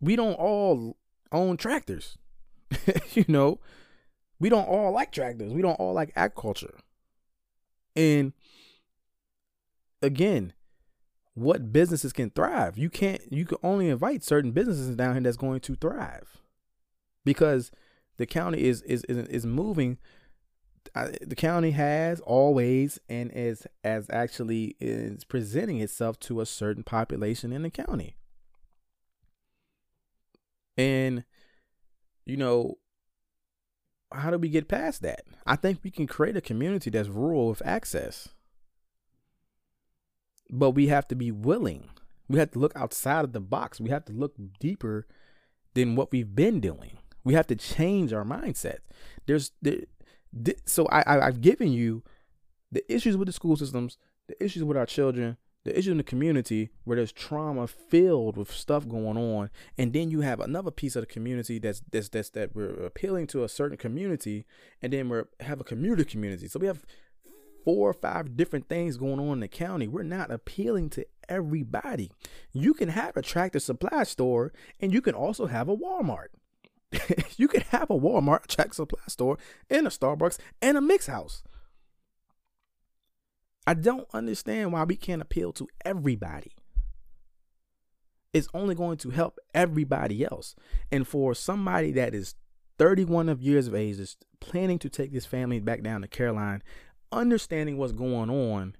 We don't all own tractors. [laughs] you know, we don't all like tractors. We don't all like agriculture. And again, what businesses can thrive? You can't you can only invite certain businesses down here that's going to thrive. Because the county is is is, is moving the county has always and is as actually is presenting itself to a certain population in the county. And you know, how do we get past that? I think we can create a community that's rural with access. But we have to be willing. We have to look outside of the box. We have to look deeper than what we've been doing. We have to change our mindset. There's there, so I, I I've given you the issues with the school systems, the issues with our children, the issues in the community where there's trauma filled with stuff going on, and then you have another piece of the community that's that's that's that we're appealing to a certain community, and then we're have a community community. So we have four or five different things going on in the county. We're not appealing to everybody. You can have a tractor supply store, and you can also have a Walmart. [laughs] you can have a Walmart, a Supply store, and a Starbucks and a mix house. I don't understand why we can't appeal to everybody. It's only going to help everybody else. And for somebody that is 31 of years of age, is planning to take this family back down to Caroline, understanding what's going on,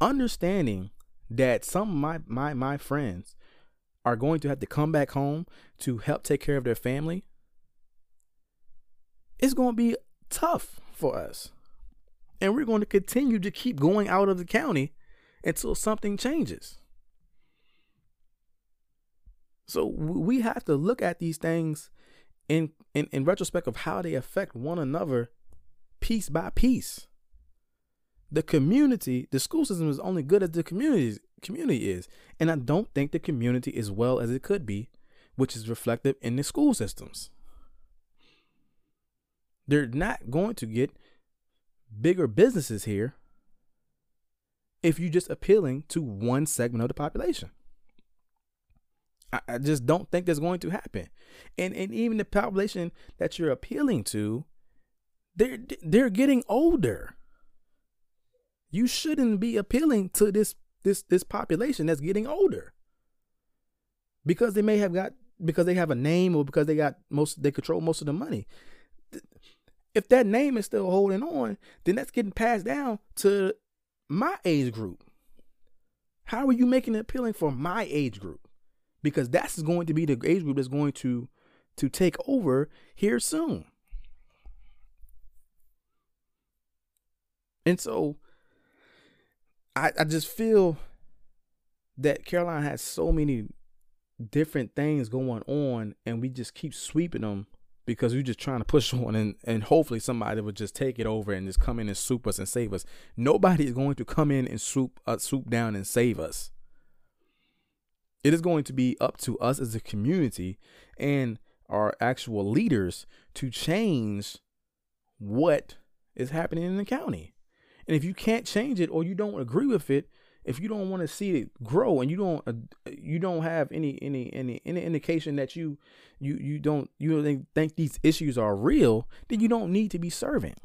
understanding that some of my my my friends are going to have to come back home to help take care of their family, it's going to be tough for us. And we're going to continue to keep going out of the county until something changes. So we have to look at these things in, in, in retrospect of how they affect one another piece by piece. The community, the school system is only good as the community community is, and I don't think the community is well as it could be, which is reflective in the school systems. They're not going to get bigger businesses here if you're just appealing to one segment of the population. I, I just don't think that's going to happen. And and even the population that you're appealing to, they're they're getting older. You shouldn't be appealing to this this this population that's getting older. Because they may have got because they have a name or because they got most they control most of the money. If that name is still holding on, then that's getting passed down to my age group. How are you making it appealing for my age group? Because that's going to be the age group that's going to to take over here soon. And so I, I just feel that Carolina has so many different things going on and we just keep sweeping them because we're just trying to push [laughs] on and, and hopefully somebody would just take it over and just come in and swoop us and save us. Nobody is going to come in and swoop uh, swoop down and save us. It is going to be up to us as a community and our actual leaders to change what is happening in the county. And if you can't change it or you don't agree with it, if you don't want to see it grow and you don't uh, you don't have any any any any indication that you you you don't you don't think these issues are real, then you don't need to be serving.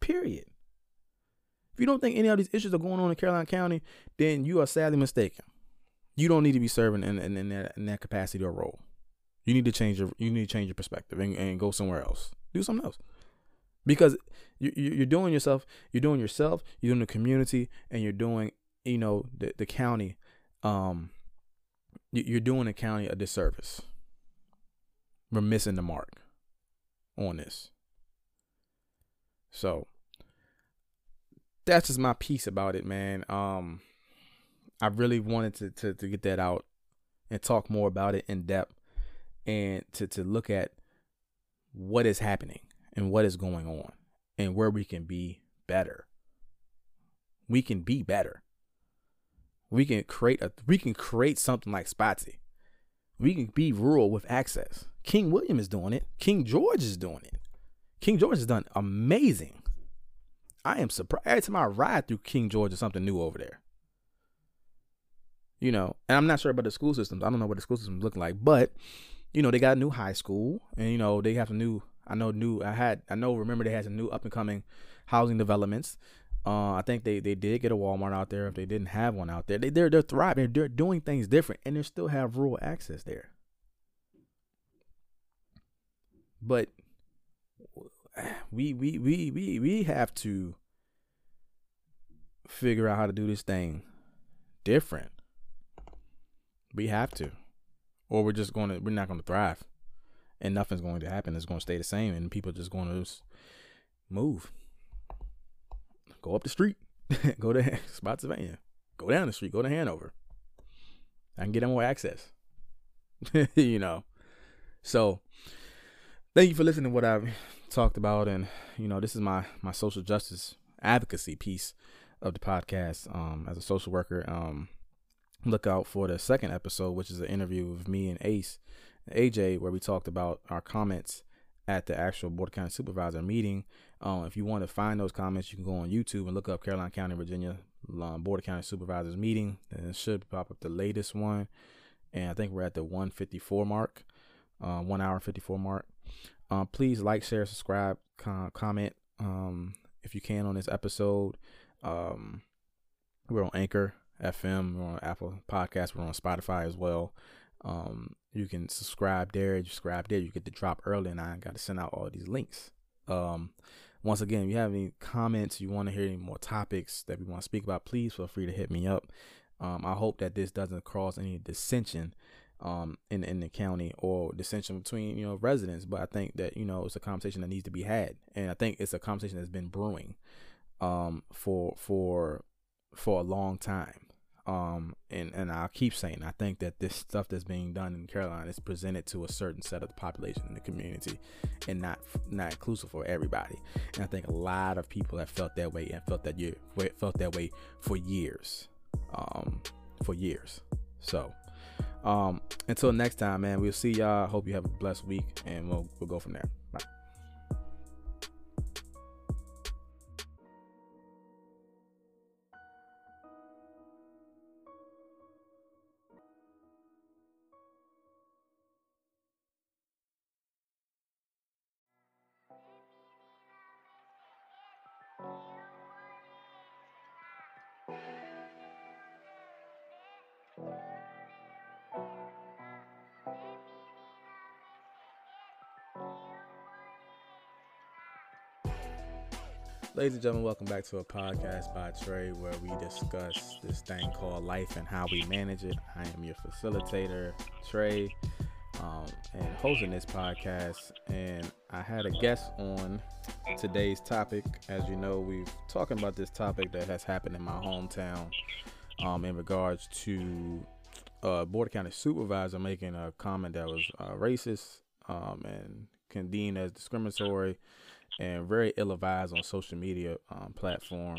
Period. If you don't think any of these issues are going on in Caroline County, then you are sadly mistaken. You don't need to be serving in, in, in, that, in that capacity or role. You need to change your you need to change your perspective and, and go somewhere else. Do something else because you, you're doing yourself, you're doing yourself, you're doing the community, and you're doing, you know, the the county. Um, you're doing the county a disservice. We're missing the mark on this. So that's just my piece about it, man. Um, I really wanted to, to to get that out and talk more about it in depth and to to look at what is happening and what is going on and where we can be better. We can be better. We can create a we can create something like Spotsy. We can be rural with access. King William is doing it. King George is doing it. King George has done amazing. I am surprised every time I ride through King George, there's something new over there. You know, and I'm not sure about the school systems. I don't know what the school systems look like, but you know, they got a new high school, and you know, they have a new I know new. I had. I know. Remember, they had some new up and coming housing developments. Uh, I think they, they did get a Walmart out there. If they didn't have one out there, they they're they're thriving. They're doing things different, and they still have rural access there. But [sighs] we we we we we have to figure out how to do this thing different. We have to, or we're just to we're not to thrive and nothing's going to happen. It's going to stay the same, and people are just going to just move. Go up the street, [laughs] go to Spotsylvania, go down the street, go to Hanover. I can get more access. [laughs] you know, so thank you for listening to what I've talked about, and you know, this is my my social justice advocacy piece of the podcast. Um, as a social worker, um, look out for the second episode, which is an interview with me and Ace AJ, where we talked about our comments at the actual Board of County Supervisor meeting. Um, if you want to find those comments, you can go on YouTube and look up Caroline County, Virginia um, Board of County Supervisors meeting, and it should pop up the latest one. And I think we're at the 154 mark, uh, one hour 54 mark. Um, please like, share, subscribe, com- comment um, if you can on this episode. We're on Anchor FM, we're on Apple Podcasts, we're on Spotify as well. Um, you can subscribe there. Subscribe there. You get the drop early, and I got to send out all these links. Um, once again, if you have any comments, you want to hear any more topics that we want to speak about, please feel free to hit me up. Um, I hope that this doesn't cause any dissension um, in in the county or dissension between you know residents. But I think that you know it's a conversation that needs to be had, and I think it's a conversation that's been brewing um, for for for a long time. Um, and and I keep saying I think that this stuff that's being done in Carolina is presented to a certain set of the population in the community, and not not inclusive for everybody. And I think a lot of people have felt that way and felt that you felt that way for years, um, for years. So, um, until next time, man, we'll see y'all. Hope you have a blessed week, and we'll we'll go from there. Ladies and gentlemen, welcome back to a podcast by Trey where we discuss this thing called life and how we manage it. I am your facilitator, Trey, um, and hosting this podcast. And I had a guest on today's topic. As you know, we've talking about this topic that has happened in my hometown um, in regards to uh, Board of County supervisor making a comment that was uh, racist um, and condemned as discriminatory and very ill advised on social media um, platform.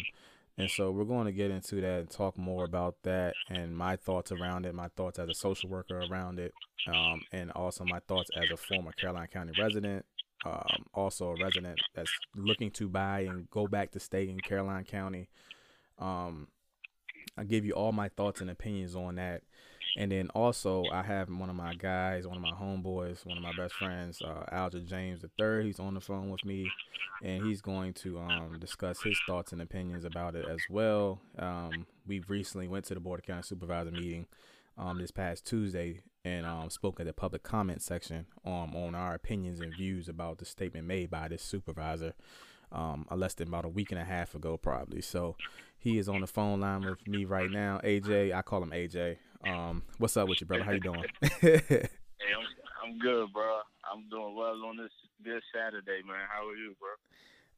And so we're going to get into that and talk more about that and my thoughts around it, my thoughts as a social worker around it, um, and also my thoughts as a former Caroline County resident, um, also a resident that's looking to buy and go back to stay in Caroline County. Um, I give you all my thoughts and opinions on that. And then also, I have one of my guys, one of my homeboys, one of my best friends, uh, Alger James III. He's on the phone with me, and he's going to um, discuss his thoughts and opinions about it as well. Um, we recently went to the Board of County Supervisor meeting um, this past Tuesday and um, spoke at the public comment section um, on our opinions and views about the statement made by this supervisor um, less than about a week and a half ago, probably. So he is on the phone line with me right now. AJ, I call him AJ. Um, what's up with you, brother? How you doing? hey, I'm I'm good, bro. I'm doing well on this this Saturday, man. How are you, bro?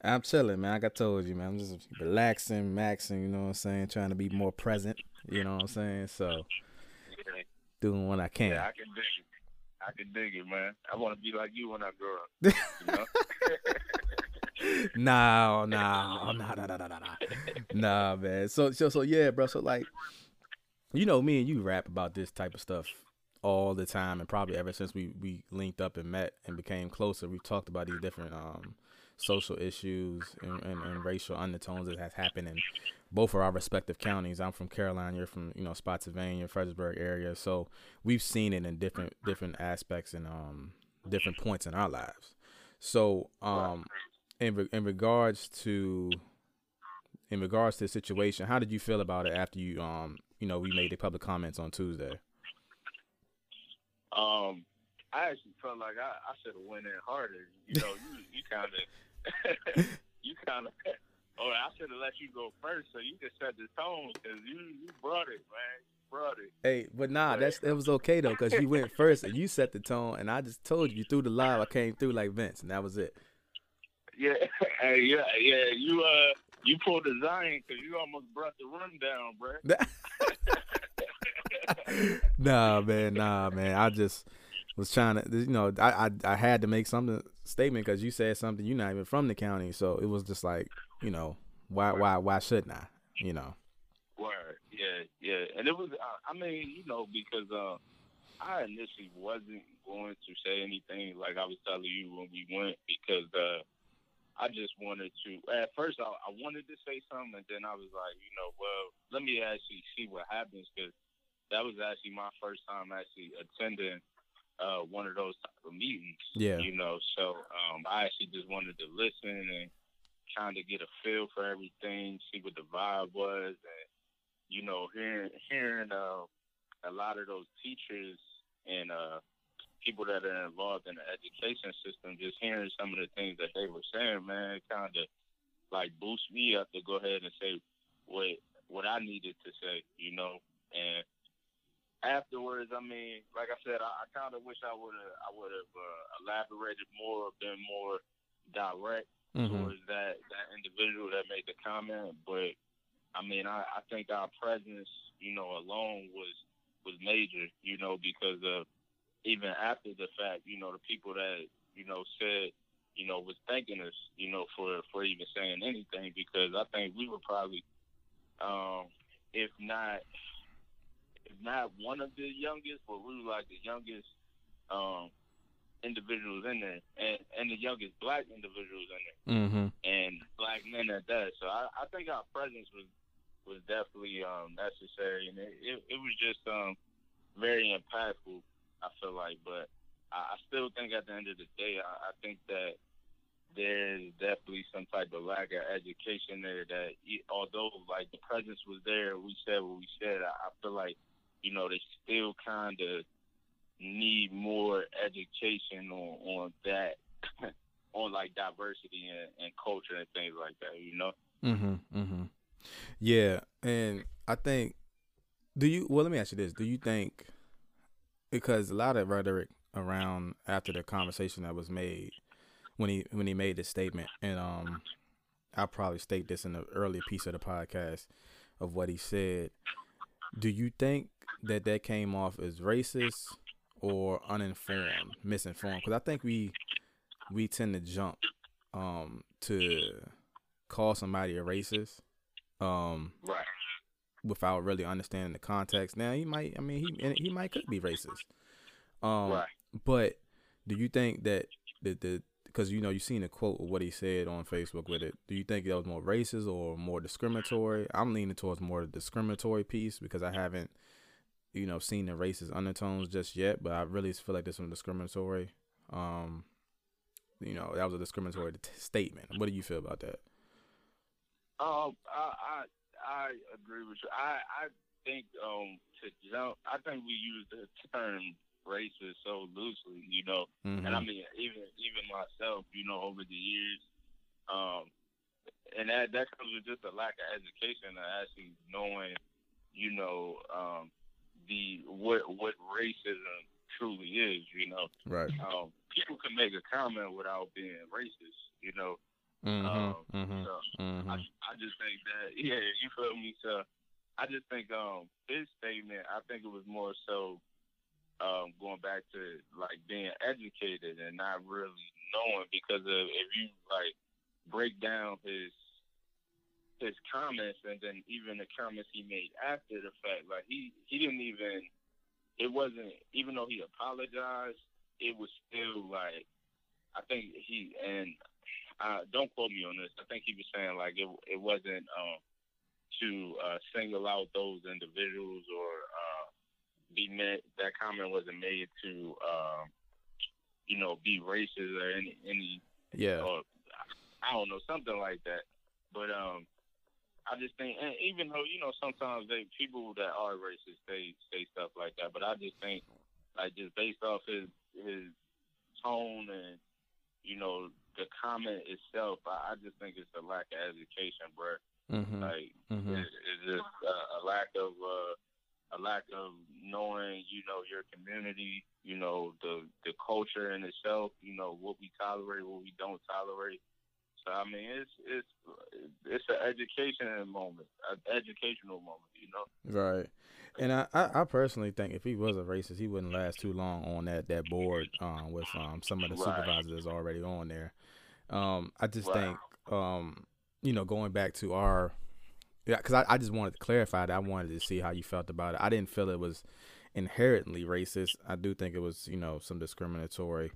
I'm chilling, man. Like I told you, man. I'm just relaxing, maxing. You know what I'm saying? Trying to be more present. You know what I'm saying? So, doing what I can. Yeah, I can dig it. I can dig it, man. I want to be like you when I grow up. You know? no, no, no, no, no, no, no, nah, man. So, so, so, yeah, bro. So, like, you know, me and you rap about this type of stuff all the time, and probably ever since we we linked up and met and became closer, we've talked about these different um, social issues and, and, and, racial undertones that has happened in both of our respective counties. I'm from Caroline, you're from you know Spotsylvania, Fredericksburg area, so we've seen it in different different aspects and um, different points in our lives. So um, in re- in regards to in regards to the situation, how did you feel about it after you um you know, we made the public comments on Tuesday? Um, I actually felt like I, I should have went in harder. You know, you you kind of [laughs] you kind of. Oh, I should have let you go first, so you could set the tone because you you brought it, man. You brought it. Hey, but nah, that's it was okay though because you went first and you set the tone, and I just told you, threw the live. I came through like Vince, and that was it. Yeah, [laughs] hey, yeah, yeah. You uh, you pulled the Zion because you almost brought the run down, bro. [laughs] nah, man, nah, man. I just was trying to, you know, I I, I had to make something statement because you said something. You're not even from the county, so it was just like, you know, why why why shouldn't I? You know. Word, yeah, yeah, and it was. Uh, I mean, you know, because uh, I initially wasn't going to say anything like I was telling you when we went because uh, I just wanted to. At first, I, I wanted to say something, and then I was like, you know, well, let me actually see what happens because that was actually my first time actually attending uh, one of those type of meetings. Yeah. You know, so um, I actually just wanted to listen and kind of get a feel for everything, see what the vibe was, and you know, hearing hearing uh, a lot of those teachers and uh, people that are involved in the education system, just hearing some of the things that they were saying, man, kind of like boost me up to go ahead and say what what I needed to say, you know. And afterwards, I mean, like I said, I, I kind of wish I would have I would have uh, elaborated more, been more direct mm-hmm. towards that that individual that made the comment. But I mean, I, I think our presence, you know, alone was was major, you know, because of even after the fact, you know, the people that you know said, you know, was thanking us, you know, for for even saying anything, because I think we were probably, um, if not, if not one of the youngest, but we were like the youngest. Um, individuals in there, and and the youngest black individuals in there, mm-hmm. and black men at that. So I, I think our presence was was definitely um, necessary, and it, it, it was just um, very impactful. I feel like, but I, I still think at the end of the day, I, I think that there's definitely some type of lack of education there. That although like the presence was there, we said what we said. I, I feel like you know they still kind of need more education on on that [laughs] on like diversity and, and culture and things like that you know mhm mhm yeah and i think do you well let me ask you this do you think because a lot of rhetoric around after the conversation that was made when he when he made this statement and um i'll probably state this in the earlier piece of the podcast of what he said do you think that that came off as racist or uninformed, misinformed. Because I think we we tend to jump um, to call somebody a racist, um, right? Without really understanding the context. Now he might, I mean, he he might could be racist, um, right? But do you think that the the because you know you've seen a quote of what he said on Facebook with it. Do you think that was more racist or more discriminatory? I'm leaning towards more the discriminatory piece because I haven't you know, seen the racist undertones just yet, but I really feel like this was discriminatory. Um, you know, that was a discriminatory t- statement. What do you feel about that? Um, I, I I agree with you. I I think um to jump, I think we use the term racist so loosely, you know, mm-hmm. and I mean even even myself, you know, over the years, um, and that that comes with just a lack of education and actually knowing, you know, um, the what what racism truly is. You know, right? Um, people can make a comment without being racist. You know, mm-hmm, um, mm-hmm, so mm-hmm. I I just think that [laughs] yeah, you feel me. So I just think um his statement. I think it was more so. Um, going back to like being educated and not really knowing because of if you like break down his his comments and then even the comments he made after the fact. Like he he didn't even it wasn't even though he apologized, it was still like I think he and uh, don't quote me on this. I think he was saying like it it wasn't um, to uh, single out those individuals or uh, be meant. That comment wasn't made to um, you know be racist or any any yeah. Or, I don't know something like that. But um, I just think, and even though you know sometimes they people that are racist they say stuff like that, but I just think like just based off his his tone and you know the comment itself, I, I just think it's a lack of education, bro. Mm-hmm. Like mm-hmm. It, it's just a, a lack of uh, a lack of knowing, you know, your community, you know, the the culture in itself, you know, what we tolerate, what we don't tolerate so I mean, it's it's it's an education moment, an educational moment, you know. Right. And I, I, I, personally think if he was a racist, he wouldn't last too long on that, that board um, with um, some of the right. supervisors already on there. Um, I just right. think, um, you know, going back to our, yeah, because I, I just wanted to clarify that. I wanted to see how you felt about it. I didn't feel it was inherently racist. I do think it was, you know, some discriminatory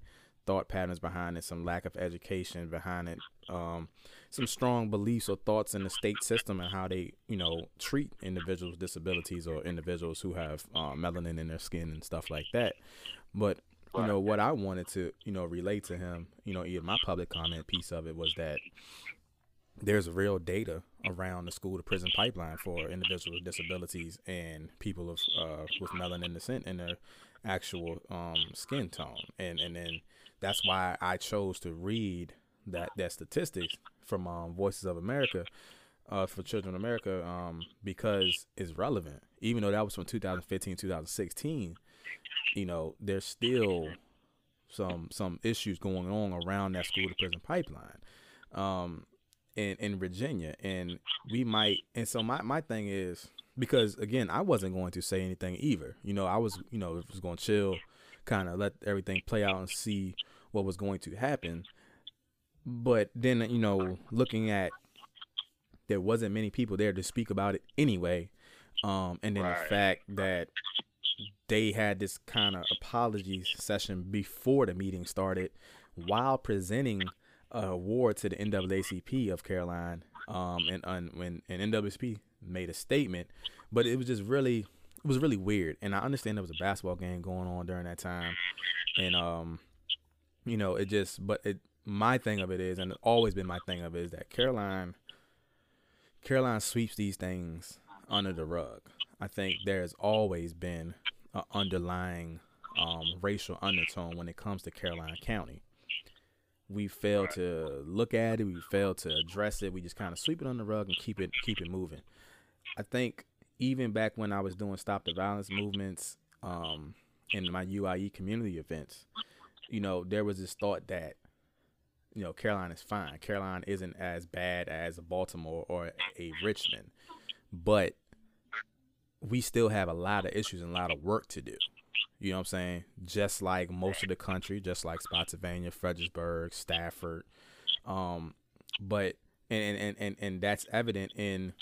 thought patterns behind it, some lack of education behind it, um, some strong beliefs or thoughts in the state system and how they, you know, treat individuals with disabilities or individuals who have uh, melanin in their skin and stuff like that. But you know what I wanted to, you know, relate to him, you know, even my public comment piece of it was that there's real data around the school to prison pipeline for individuals with disabilities and people of uh, with melanin descent in their actual um, skin tone, and and then that's why I chose to read that that statistics from um, Voices of America uh, for Children of America um, because it's relevant. Even though that was from 2015, 2016, you know, there's still some some issues going on around that school to prison pipeline um, in in Virginia, and we might. And so my my thing is because again, I wasn't going to say anything either. You know, I was, you know, was going to chill, kind of let everything play out and see what was going to happen. But then, you know, looking at there wasn't many people there to speak about it anyway. Um, and then right. the fact that they had this kind of apology session before the meeting started while presenting a award to the NAACP of Caroline. Um, and, and when and NAACP made a statement, but it was just really it was really weird. And I understand there was a basketball game going on during that time, and um, you know, it just but it my thing of it is, and it's always been my thing of it is that Caroline Caroline sweeps these things under the rug. I think there's always been an underlying um, racial undertone when it comes to Caroline County. We fail to look at it. We fail to address it. We just kind of sweep it on the rug and keep it keep it moving. I think even back when I was doing stop the violence movements um, in my UIE community events, you know, there was this thought that you know Caroline is fine. Caroline isn't as bad as a Baltimore or a Richmond, but we still have a lot of issues and a lot of work to do. You know what I'm saying? Just like most of the country, just like Spotsylvania, Fredericksburg, Stafford. Um, but and, and, and, and that's evident in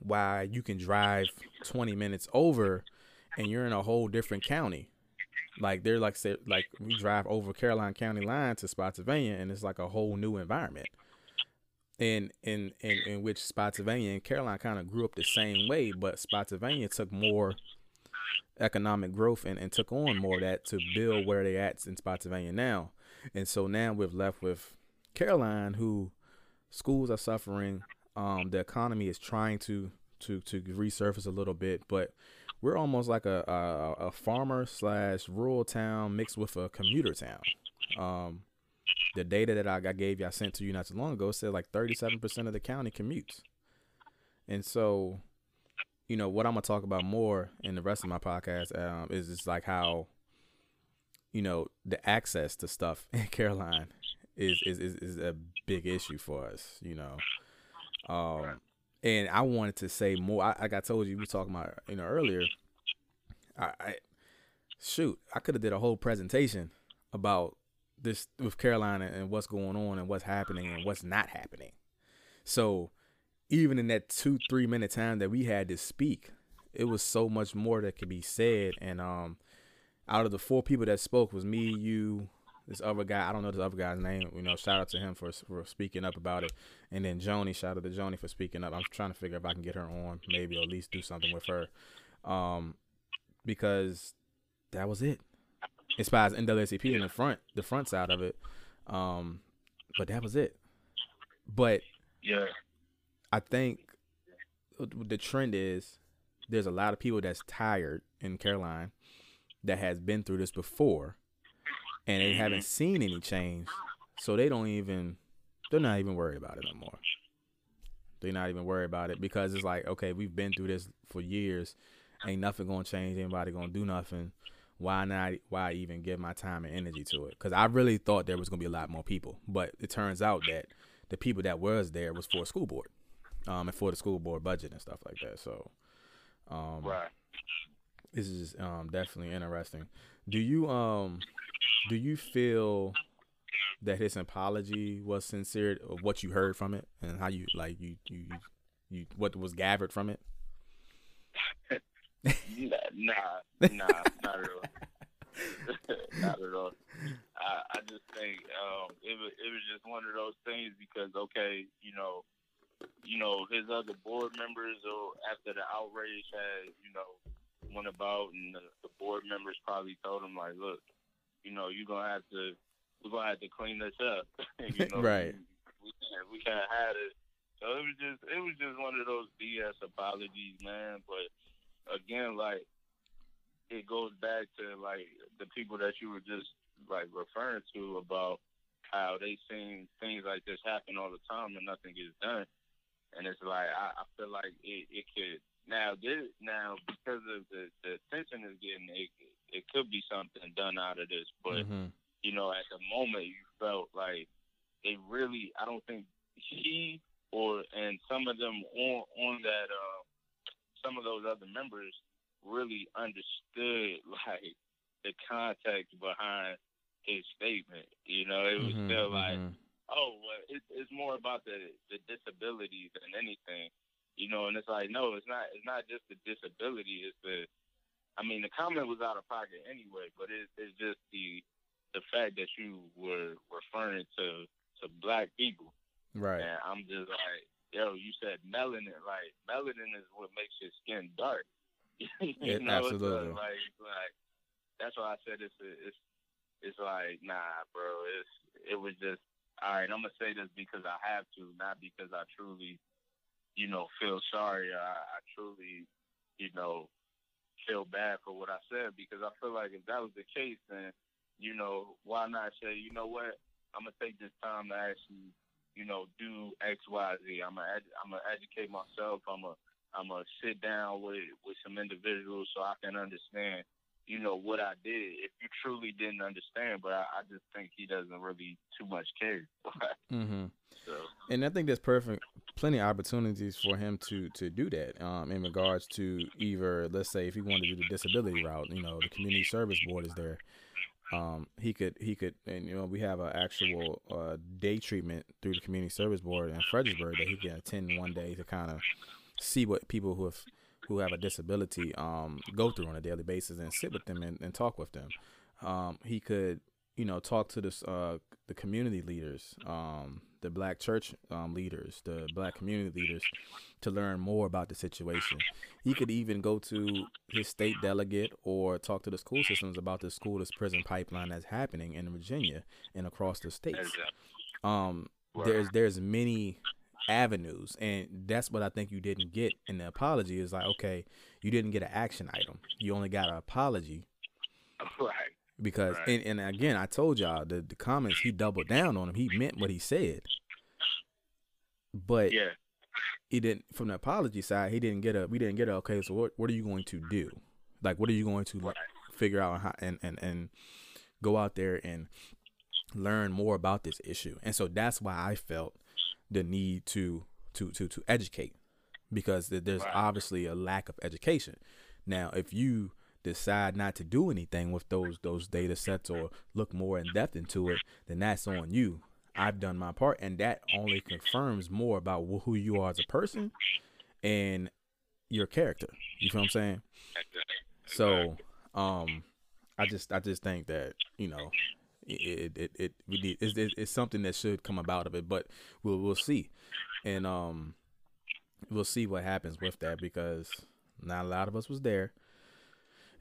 why you can drive 20 minutes over and you're in a whole different county. Like they're like say like we drive over Caroline County line to Spotsylvania and it's like a whole new environment. In in in, in which Spotsylvania and Caroline kind of grew up the same way, but Spotsylvania took more economic growth and, and took on more of that to build where they at in Spotsylvania now. And so now we've left with Caroline who schools are suffering. Um, the economy is trying to to to resurface a little bit, but we're almost like a a, a farmer slash rural town mixed with a commuter town. Um, the data that I, I gave you, I sent to you not too long ago, said like 37% of the county commutes. And so you know what I'm gonna talk about more in the rest of my podcast um, is just like how you know the access to stuff in [laughs] Caroline is is is, is a big issue for us. You know, um, and I wanted to say more. I, like I told you, we were talking about you know earlier. I, I shoot, I could have did a whole presentation about this with Caroline and what's going on and what's happening and what's not happening. So even in that two three minute time that we had to speak, it was so much more that could be said. And um, out of the four people that spoke was me, you, this other guy. I don't know this other guy's name. You know, shout out to him for for speaking up about it. And then Joni, shout out to Joni for speaking up. I'm trying to figure if I can get her on, maybe or at least do something with her, um, because that was it. As far as NAACP in the front, the front side of it, um, but that was it. But yeah, I think the trend is there's a lot of people that's tired in Caroline that has been through this before and they haven't seen any change. So they don't even they're not even worried about it no more. They're not even worried about it because it's like, okay, we've been through this for years. Ain't nothing gonna change. Anybody gonna do nothing. Why not? Why even give my time and energy to it? Because I really thought there was gonna be a lot more people, but it turns out that the people that was there was for a school board um, and for the school board budget and stuff like that. So, um, right. This is um, definitely interesting. Do you um do you feel that his apology was sincere of what you heard from it and how you like you you you what was gathered from it? nah, nah, not at all. [laughs] not at all. I, I just think um, it was it was just one of those things because okay, you know, you know, his other board members or after the outrage had, you know, went about and the, the board members probably told him like, look, you know, you're gonna have to we're gonna have to clean this up. [laughs] you [laughs] know, right. We, can't we can't have it. So it was just it was just one of those BS apologies, man. But again, like it goes back to like the people that you were just like referring to about how they seen things like this happen all the time and nothing gets done and it's like I, I feel like it, it could now this now because of the, the attention is getting it it could be something done out of this, but mm-hmm. you know at the moment you felt like they really I don't think he or and some of them on on that uh, some of those other members really understood [laughs] like the context behind his statement. You know, it was Mhm, still like, mhm. oh, well, it's it's more about the the disability than anything. You know, and it's like, no, it's not. It's not just the disability. It's the, I mean, the comment was out of pocket anyway, but it, it's just the the fact that you were referring to to black people, right. and I'm just like, yo, you said melanin. Like melanin is what makes your skin dark. [laughs] you It- know, absolutely. uh, like like that's why I said it's it's it's like nah, bro. It's it was just all right. I'm gonna say this because I have to, not because I truly, you know, feel sorry. I, I truly, you know, feel bad for what I said because I feel like if that was the case, then you know, why not say, you know what? I'm gonna take this time to actually, you know, do X, Y, Z. I'm gonna I'm gonna educate myself. I'm gonna I'm gonna sit down with with some individuals so I can understand, you know, what I did. If you truly didn't understand, but I, I just think he doesn't really too much care. [laughs] Mm-hmm. so And I think that's perfect, plenty of opportunities for him to to do that. Um, in regards to either, let's say, if he wanted to do the disability route, you know, the community service board is there. Um, he could he could, and you know, we have an actual uh, day treatment through the community service board in Fredericksburg that he can attend one day to kind of see what people who have who have a disability um go through on a daily basis and sit with them and, and talk with them. Um, he could you know talk to this uh the community leaders um the black church um, leaders the black community leaders to learn more about the situation. He could even go to his state delegate or talk to the school systems about the school to prison pipeline that's happening in virginia and across the states. Um there's there's many avenues and that's what i think you didn't get in the apology is like okay you didn't get an action item. You only got an apology. [laughs] Right. Because Right. and, and again i told y'all the, the comments he doubled down on him he meant what he said but Yeah. he didn't from the apology side he didn't get a we didn't get a okay so what, what are you going to do like what are you going to like, figure out how and, and and go out there and learn more about this issue and so that's why i felt the need to to to to educate because there's Right. obviously a lack of education now if you decide not to do anything with those those data sets or look more in depth into it then that's on you. I've done my part and that only confirms more about who you are as a person and your character. You feel what i'm saying? So, um, I just I just think that you know, it it it, we need it's, it's it's something that should come about of it, but we'll we'll see, and um, we'll see what happens with that because not a lot of us was there.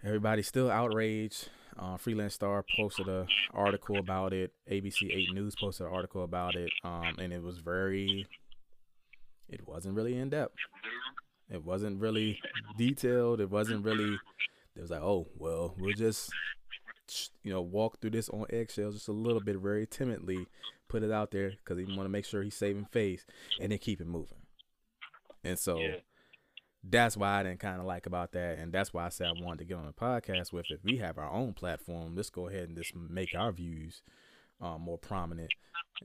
Everybody's still outraged. Uh, Free Lance-Star posted an article about it. ABC Eight News posted an article about it. Um, and it was very, it wasn't really in depth. It wasn't really detailed. It wasn't really. It was like, oh well, we'll just, you know, walk through this on eggshells just a little bit, very timidly, put it out there because he want to make sure he's saving face, and then keep it moving. And so Yeah. That's why I didn't kind of like about that, and that's why I said I wanted to get on a podcast with. If we have our own platform, let's go ahead and just make our views um, more prominent,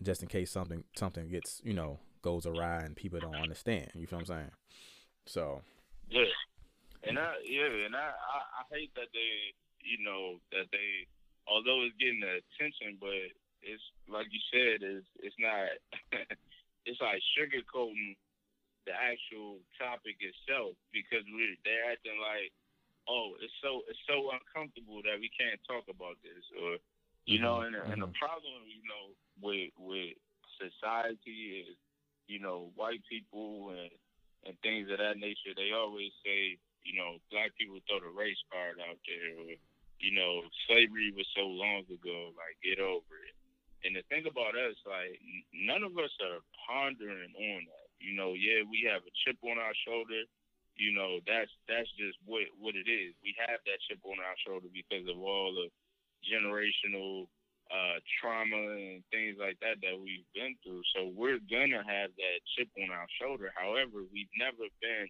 just in case something something gets you know goes awry and people don't understand. You feel what I'm saying? So Yeah, and I yeah, and I, I I hate that they you know that they although it's getting the attention, but it's like you said, it's it's not [laughs] it's like sugarcoating the actual topic itself because we they're acting like oh it's so it's so uncomfortable that we can't talk about this or you know mm-hmm. and and the mm-hmm. problem you know with with society is you know white people and and things of that nature, they always say, you know, black people throw the race card out there, or, you know, slavery was so long ago, like, get over it. And the thing about us, like, none of us are pondering on that. You know, yeah, we have a chip on our shoulder. You know, that's that's just what what it is. We have that chip on our shoulder because of all the generational uh, trauma and things like that that we've been through. So we're gonna have that chip on our shoulder. However, we've never been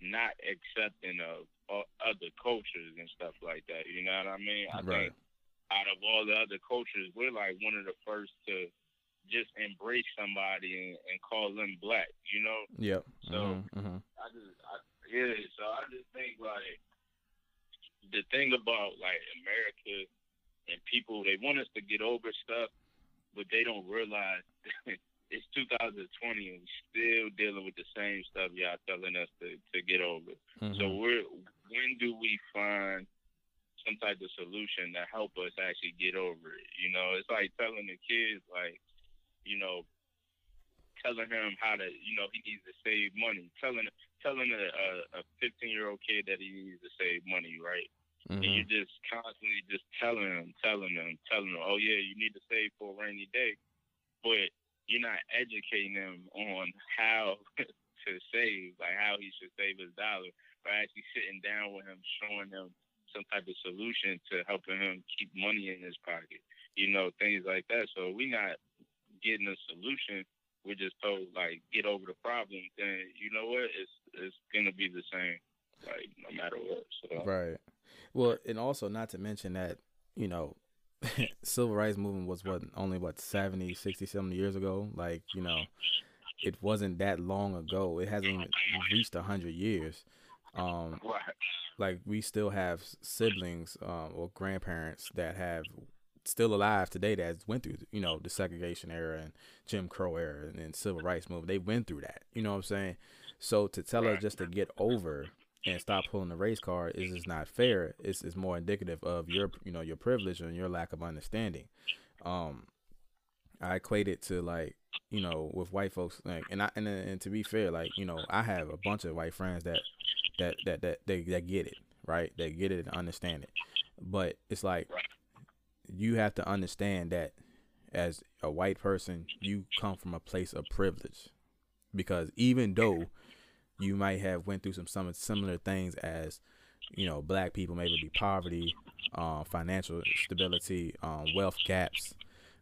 not accepting of uh, other cultures and stuff like that. You know what I mean? I right, think out of all the other cultures, we're like one of the first to just embrace somebody and, and call them black. You know, yep. So- hmm hmm I just, I, yeah. So I just think like the thing about like America and people, they want us to get over stuff, but they don't realize [laughs] it's 2020 and we're still dealing with the same stuff y'all telling us to, to get over. Mm-hmm. So we're when do we find some type of solution to help us actually get over it? You know, it's like telling the kids like, you know, telling him how to, you know, he needs to save money. Telling telling a, a 15 year old kid that he needs to save money, right? Mm-hmm. And you're just constantly just telling him, telling him, telling him, oh yeah, you need to save for a rainy day, but you're not educating him on how [laughs] to save, like how he should save his dollar, by actually sitting down with him, showing him some type of solution to helping him keep money in his pocket, you know, things like that. So we not getting a solution we're just told like get over the problem, then you know what? It's it's gonna be the same, like no matter what. So. Right. Well, and also not to mention that you know, [laughs] civil rights movement was what only what 70, 60, 70 years ago. Like you know, it wasn't that long ago. It hasn't even reached a hundred years. Um. Like we still have siblings um, or grandparents that have still alive today that went through you know the segregation era and Jim Crow era and, and civil rights movement. They went through that. You know what I'm saying? So to tell her just to get over and stop pulling the race card is just not fair. It's, it's more indicative of your you know your privilege and your lack of understanding. Um, I equate it to like you know with white folks like and I and, and to be fair like you know I have a bunch of white friends that that that that they that get it right they get it and understand it, but it's like you have to understand that as a white person, you come from a place of privilege. Because even though you might have went through some some similar things as you know black people maybe be poverty um, financial stability um, wealth gaps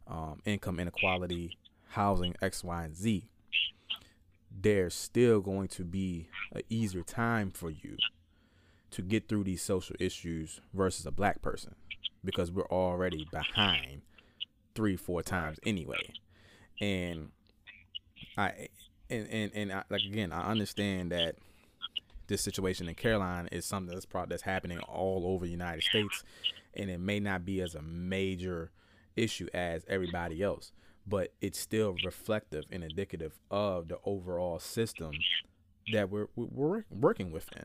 um, income inequality housing x y and z there's still going to be an easier time for you to get through these social issues versus a black person because we're already behind three, four times anyway. And I and and, and I, like again, I understand that this situation in Caroline is something that's probably that's happening all over the United States, and it may not be as a major issue as everybody else, but it's still reflective and indicative of the overall system that we're we're working within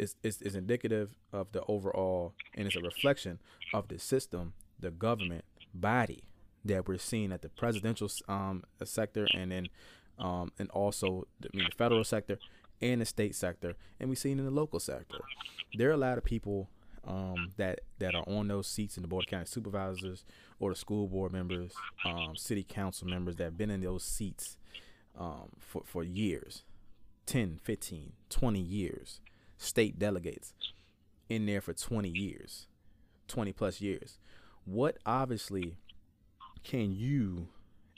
is, is, indicative of the overall and it's a reflection of the system, the government body that we're seeing at the presidential um, sector and then um, and also the, I mean, the federal sector and the state sector, and we see it in the local sector. There are a lot of people um, that that are on those seats in the board of county supervisors or the school board members, um, city council members that have been in those seats um, for, for years 10, 15, 20 years state delegates in there for 20 years, 20 plus years. What obviously can you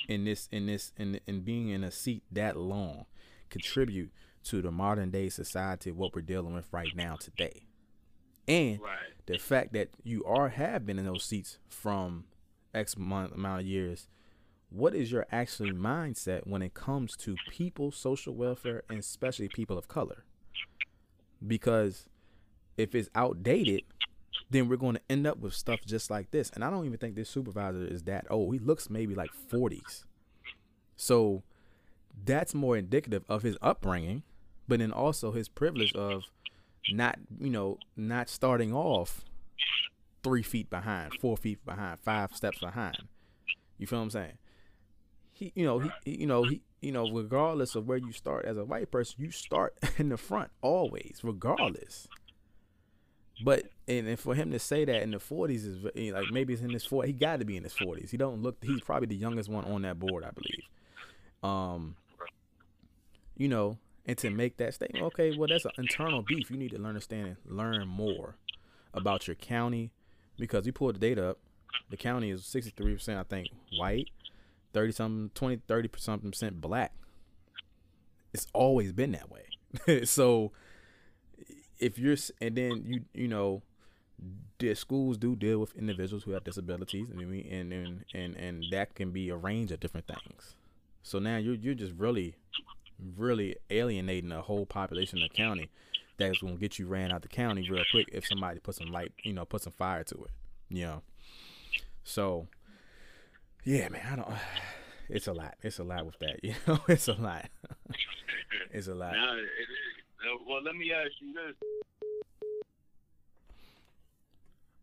in this in this in in being in a seat that long contribute to the modern day society what we're dealing with right now today? And right. the fact that you are have been in those seats from X month amount of years, what is your actually mindset when it comes to people, social welfare, and especially people of color? Because if it's outdated, then we're going to end up with stuff just like this. And I don't even think this supervisor is that old. He looks maybe like 40s. So that's more indicative of his upbringing, but then also his privilege of not, you know, not starting off three feet behind, four feet behind, five steps behind. You feel what I'm saying? He, you know, he, you know, he, you know, regardless of where you start as a white person, you start [laughs] in the front always, regardless. But and, for him to say that in the forties is like maybe it's in his 40s. He got to be in his forties. He don't look. He's probably the youngest one on that board, I believe. Um, you know, and to make that statement, okay, well that's an internal beef. You need to learn, understand and learn more about your county because we pulled the data up. The county is sixty three percent, I think, white 30 something 20 30 something percent black it's always been that way [laughs] so if you're and then you you know the schools do deal with individuals who have disabilities and and and and, and that can be a range of different things so now you're you're just really really alienating the whole population of the county that's gonna get you ran out the county real quick if somebody put some light, you know, put some fire to it. You know. So yeah, man, I don't [sighs] it's a lot. It's a lot with that, [laughs] you know. It's a lot. [laughs] it's a lot. Now, it. Well, let me ask you this.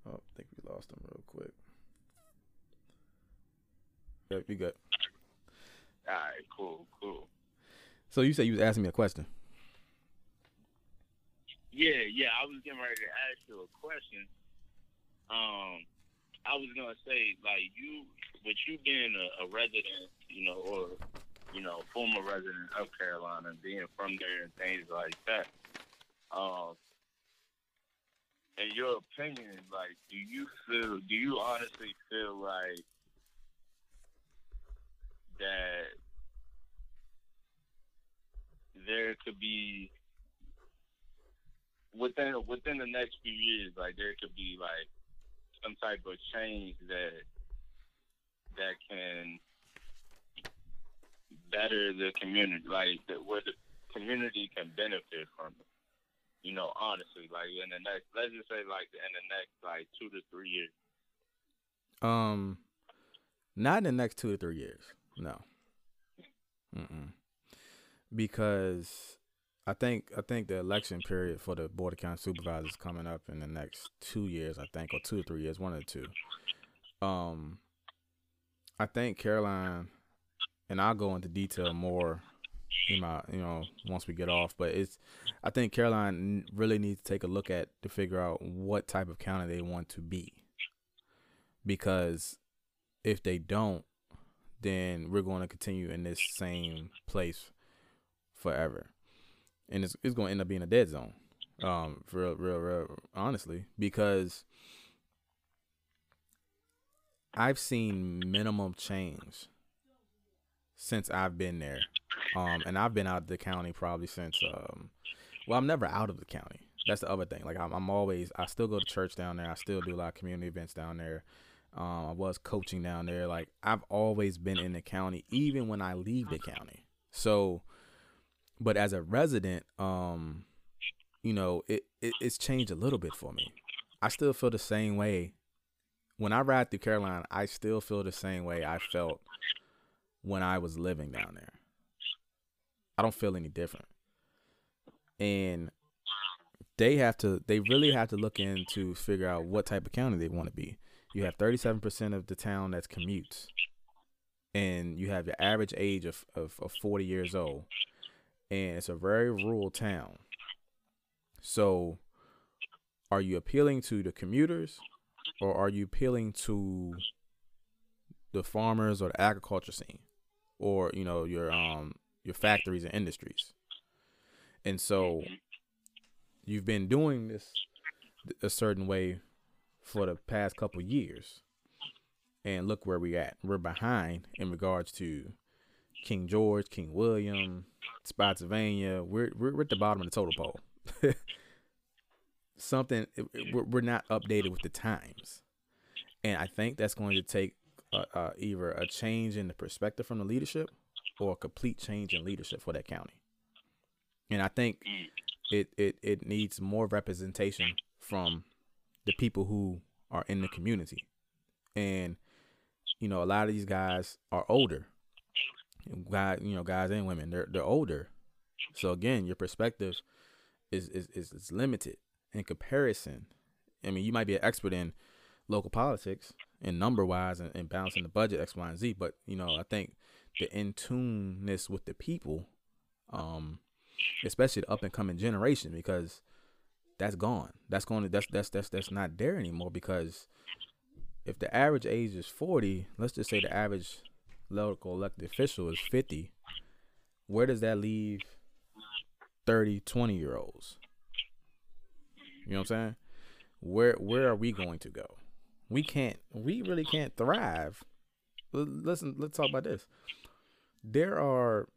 Oh, I think we lost him real quick. Yep, you good. All right, cool, cool. So you said you was asking me a question. Yeah, yeah, I was getting ready to ask you a question. Um, I was gonna say, like you, with you being a, a resident, you know, or you know, former resident of Caroline, being from there and things like that. Um, in your opinion, like, do you feel? Do you honestly feel like that there could be within within the next few years, like there could be like some type of change that that can better the community, like that where the community can benefit from it. You know, honestly, like in the next, let's just say, like in the next like two to three years. Um, not in the next two to three years. No. Mm-mm. Because I think I think the election period for the board of county supervisors coming up in the next two years, I think, or two or three years, one the two. Um, I think Caroline, and I'll go into detail more in my, you know, once we get off. But it's, I think Caroline really needs to take a look at to figure out what type of county they want to be, because if they don't, then we're going to continue in this same place forever, and it's it's going to end up being a dead zone. Um, for real, real, real, honestly, because I've seen minimum change since I've been there. Um, and I've been out of the county probably since um, well, I'm never out of the county. That's the other thing. Like I'm, I'm always, I still go to church down there. I still do a lot of community events down there. Um, I was coaching down there. Like I've always been in the county, even when I leave the county. So, but as a resident, um, you know, it, it it's changed a little bit for me. I still feel the same way when I ride through Caroline. I still feel the same way I felt when I was living down there. I don't feel any different. And they have to they really have to look into figure out what type of county they want to be. You have 37% of the town that's commutes. And you have the average age of, of, of 40 years old. And it's a very rural town. So are you appealing to the commuters or are you appealing to the farmers or the agriculture scene or you know your um your factories and industries and so you've been doing this a certain way for the past couple years and look where we're at we're behind in regards to king george king william spotsylvania we're, we're, at the bottom of the total pole. [laughs] Something we're not updated with the times. And i think that's going to take uh, uh, either a change in the perspective from the leadership or a complete change in leadership for that county. And i think it it, it needs more representation from the people who are in the community. And you know a lot of these guys are older guys you know guys and women they're they're older so again your perspective is is is, is limited in comparison, I mean, you might be an expert in local politics and number wise and, and balancing the budget X, Y, and Z, but you know, I think the in tuneness with the people, um, especially the up and coming generation, because that's gone. That's going to that's that's that's that's not there anymore because if the average age is forty, let's just say the average local elected official is fifty, where does that leave 30, 20 year olds? You know what I'm saying? Where where are we going to go? We can't. We really can't thrive. Listen, let's talk about this. There are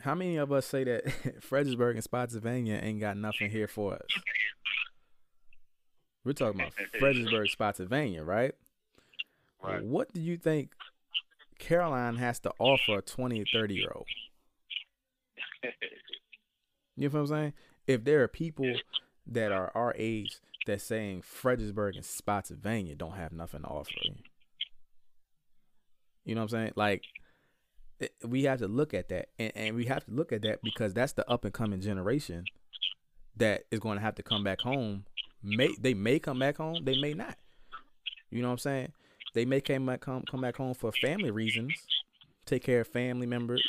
how many of us say that [laughs] Fredericksburg and Spotsylvania ain't got nothing here for us? We're talking about Fredericksburg, Spotsylvania, right? Right. What do you think Caroline has to offer a 20 or 30 year old? you know what I'm saying? If there are people that are our age that's saying Fredericksburg and Spotsylvania don't have nothing to offer you. Know what I'm saying? Like we have to look at that and, and we have to look at that because that's the up and coming generation that is going to have to come back home may they may come back home they may not you know what i'm saying they may come back come, come back home for family reasons take care of family members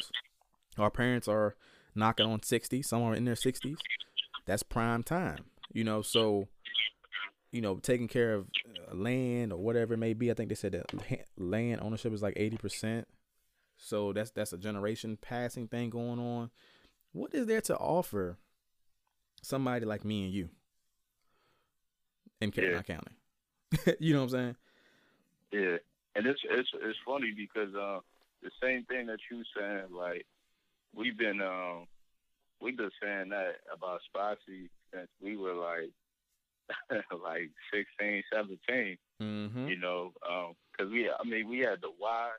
our parents are knocking on 60 some are in their 60s that's prime time you know so you know taking care of uh, land or whatever it may be i think they said that land ownership is like 80% so that's that's a generation passing thing going on. What is there to offer somebody like me and you in yeah. County? [laughs] you know what I'm saying? Yeah, and it's it's it's funny because uh, the same thing that you saying, like we've been um, we've been saying that about Spotsy since we were like [laughs] like 16, 17. Mm-hmm. You know, because um, we I mean we had the Y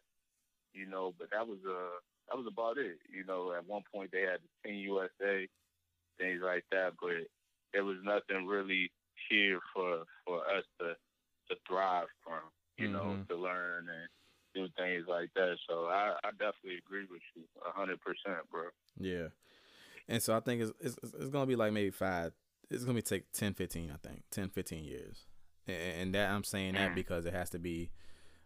you know, but that was uh that was about it. You know, at one point they had the Team USA, things like that, but there was nothing really here for for us to to thrive from, you mm-hmm. know, to learn and do things like that. So I, I definitely agree with you a hundred percent, bro. Yeah. And so I think it's, it's it's gonna be like maybe five. It's gonna be take 10, 15, I think 10, 15 years, and, and that I'm saying that mm. because it has to be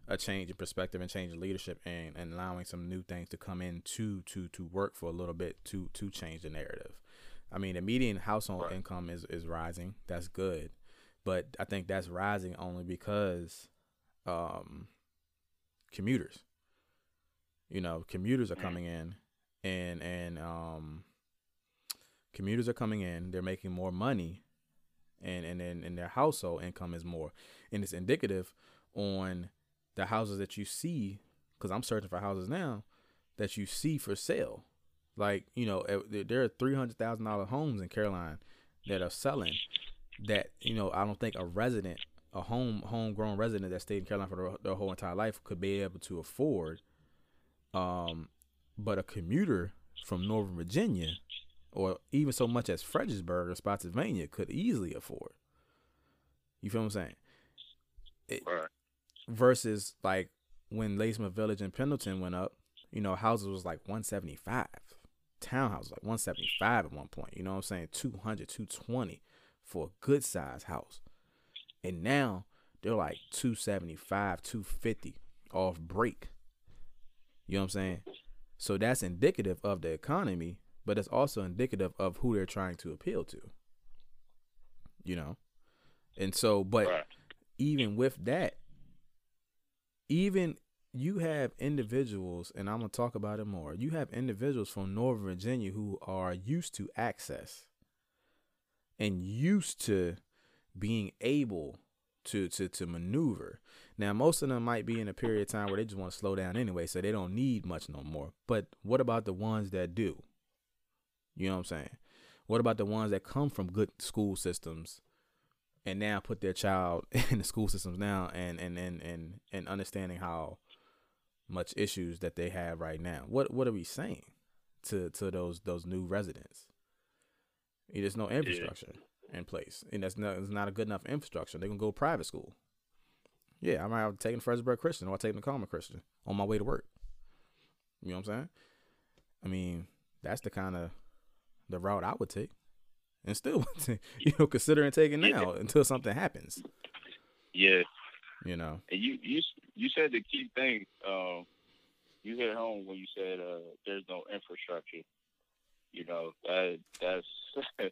a change in perspective and change in leadership and, and allowing some new things to come in to to to work for a little bit to to change the narrative. I mean, the median household right. income is is rising. That's good, but I think that's rising only because um, commuters. You know, commuters are mm. coming in, and and um, commuters are coming in. They're making more money, and and then and their household income is more, and it's indicative on the houses that you see, because I'm searching for houses now that you see for sale. Like you know, there are three hundred thousand dollar homes in Caroline that are selling. That you know, I don't think a resident, a home homegrown resident that stayed in Caroline for their, their whole entire life could be able to afford. Um, but a commuter from Northern Virginia, or even so much as Fredericksburg or Spotsylvania, could easily afford. You feel what I'm saying? It, right versus like when Ladysmith Village and Pendleton went up, you know, houses was like 175. Townhouses like 175 at one point. You know what I'm saying? 200, 220 for a good size house. And now they're like 275, 250 off break. You know what I'm saying? So that's indicative of the economy, but it's also indicative of who they're trying to appeal to. You know? And so, but right. even with that, even you have individuals, and I'm gonna talk about it more. You have individuals from Northern Virginia who are used to access and used to being able to to to maneuver. Now, most of them might be in a period of time where they just want to slow down anyway, so they don't need much no more. But what about the ones that do? You know what I'm saying? What about the ones that come from good school systems and now put their child [laughs] in the school systems now and and and and, and understanding how much issues that they have right now. What what are we saying to to those those new residents? There's no infrastructure yeah. In place, and that's not it's not a good enough infrastructure. They're gonna go private school. Yeah, I might have taken Fredericksburg Christian or I taken the Carmel Christian on my way to work. You know what I'm saying? I mean, that's the kind of the route I would take and still, [laughs] you know, considering taking now until something happens. Yeah. You know. And you you you said the key thing. Um, you hit home when you said uh, there's no infrastructure. You know that that's [laughs]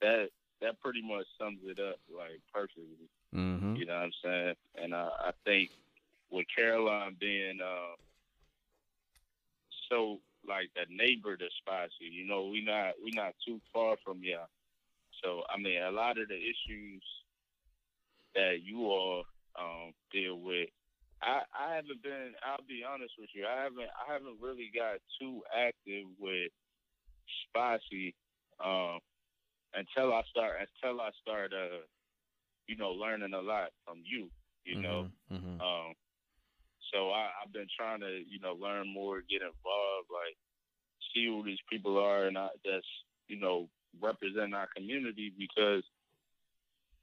that that pretty much sums it up like perfectly. Mm-hmm. You know what I'm saying? And uh, I think with Caroline being uh, so like the neighbor to Spotsy, you know, we not we not too far from y'all. So I mean, a lot of the issues that you all um, deal with, I, I haven't been. I'll be honest with you. I haven't. I haven't really got too active with spotsy um, until I start. Until I start. Uh, you know, learning a lot from you. You mm-hmm, know. Mm-hmm. Um, so I, I've been trying to, you know, learn more, get involved. Like see who these people are and I, that's you know represent our community because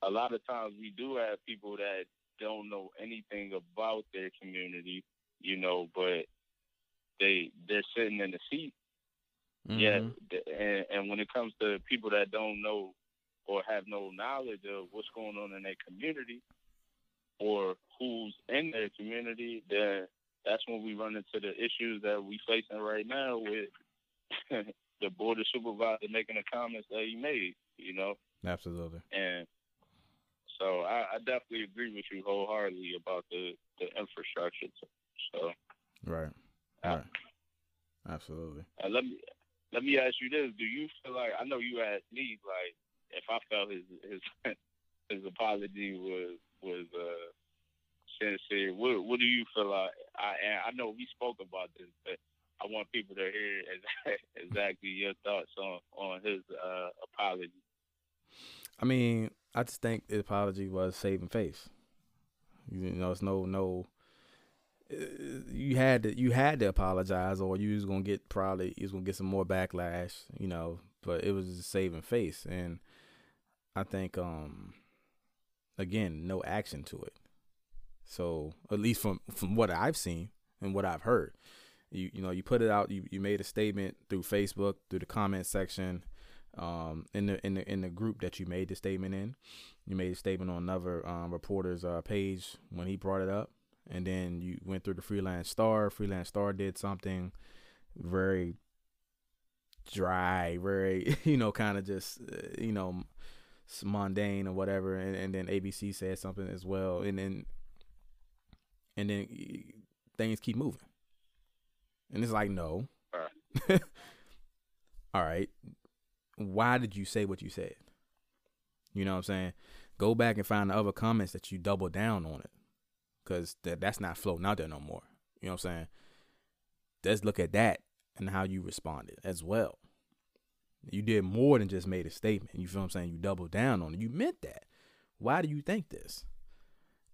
a lot of times we do have people that don't know anything about their community, you know, but they they're sitting in the seat. Mm-hmm. Yeah, and, and when it comes to people that don't know or have no knowledge of what's going on in their community or who's in their community, then that's when we run into the issues that we're facing right now with [laughs] the board of supervisor making the comments that he made. You know, absolutely. And so I, I definitely agree with you wholeheartedly about the the infrastructure. So right, right, absolutely. Uh, let me let me ask you this: Do you feel like I know you asked me like if I felt his his [laughs] his apology was was uh sincere? What what do you feel like? I I know we spoke about this, but I want people to hear [laughs] exactly your thoughts on on his uh, apology. I mean, I just think the apology was saving face. You know, it's no no. You had to you had to apologize, or you was gonna get probably you was gonna get some more backlash. You know, but it was just saving face, and I think um again no action to it. So at least from from what I've seen and what I've heard, you you know you put it out you, you made a statement through facebook through the comment section um, in the in the in the group that you made the statement in you made a statement on another um, reporter's uh, page when he brought it up and then you went through the Free Lance-Star Free Lance-Star did something very dry very [laughs] you know kind of just uh, you know mundane or whatever and, and then abc said something as well and then and then things keep moving and it's like, no. [laughs] All right. Why did you say what you said? You know what I'm saying? Go back and find the other comments that you double down on it. Cause that that's not floating out there no more. You know what I'm saying? Let's look at that and how you responded as well. You did more than just made a statement. You feel what I'm saying? You doubled down on it. You meant that. Why do you think this?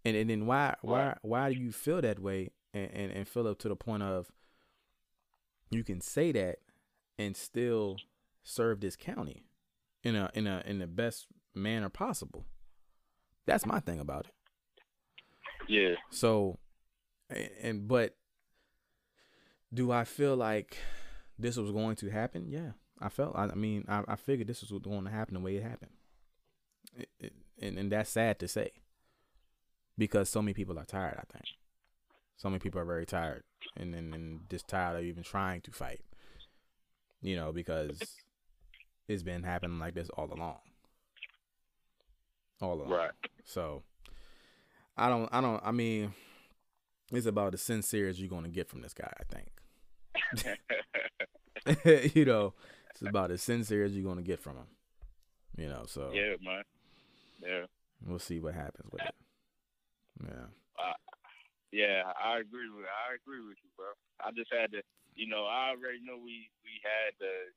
And and then why why why do you feel that way and, and, and feel up to the point of you can say that and still serve this county in a in a in the best manner possible. That's my thing about it. Yeah. So and but do I feel like this was going to happen? Yeah. I felt I, mean I, I figured this was going to happen the way it happened. It, it, and and that's sad to say because so many people are tired, I think. So many people are very tired and, and, and just tired of even trying to fight. You know, because it's been happening like this all along. All along. Right. So I don't I don't I mean it's about as sincere as you're gonna get from this guy, I think. [laughs] you know, it's about as sincere as you're gonna get from him. You know, so Yeah, man. Yeah. We'll see what happens with it. Yeah. Yeah, I agree with I agree with you, bro. I just had to, you know, I already know we we had the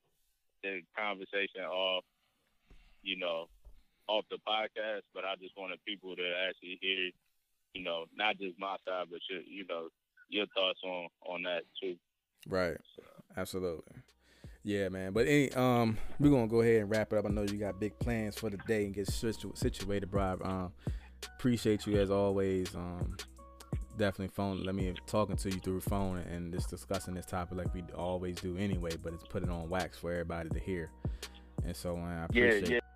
the conversation off, you know, off the podcast, but I just wanted people to actually hear, you know, not just my side, but your, you know, your thoughts on on that too. Right. So. Absolutely. Yeah, man. But any, um, we're gonna go ahead and wrap it up. I know you got big plans for the day and get situ- situated, bro. Um, appreciate you as always. Um, definitely phone. Let me talking to you through phone and just discussing this topic like we always do anyway. But it's put it on wax for everybody to hear. And so uh, I appreciate. Yeah, yeah.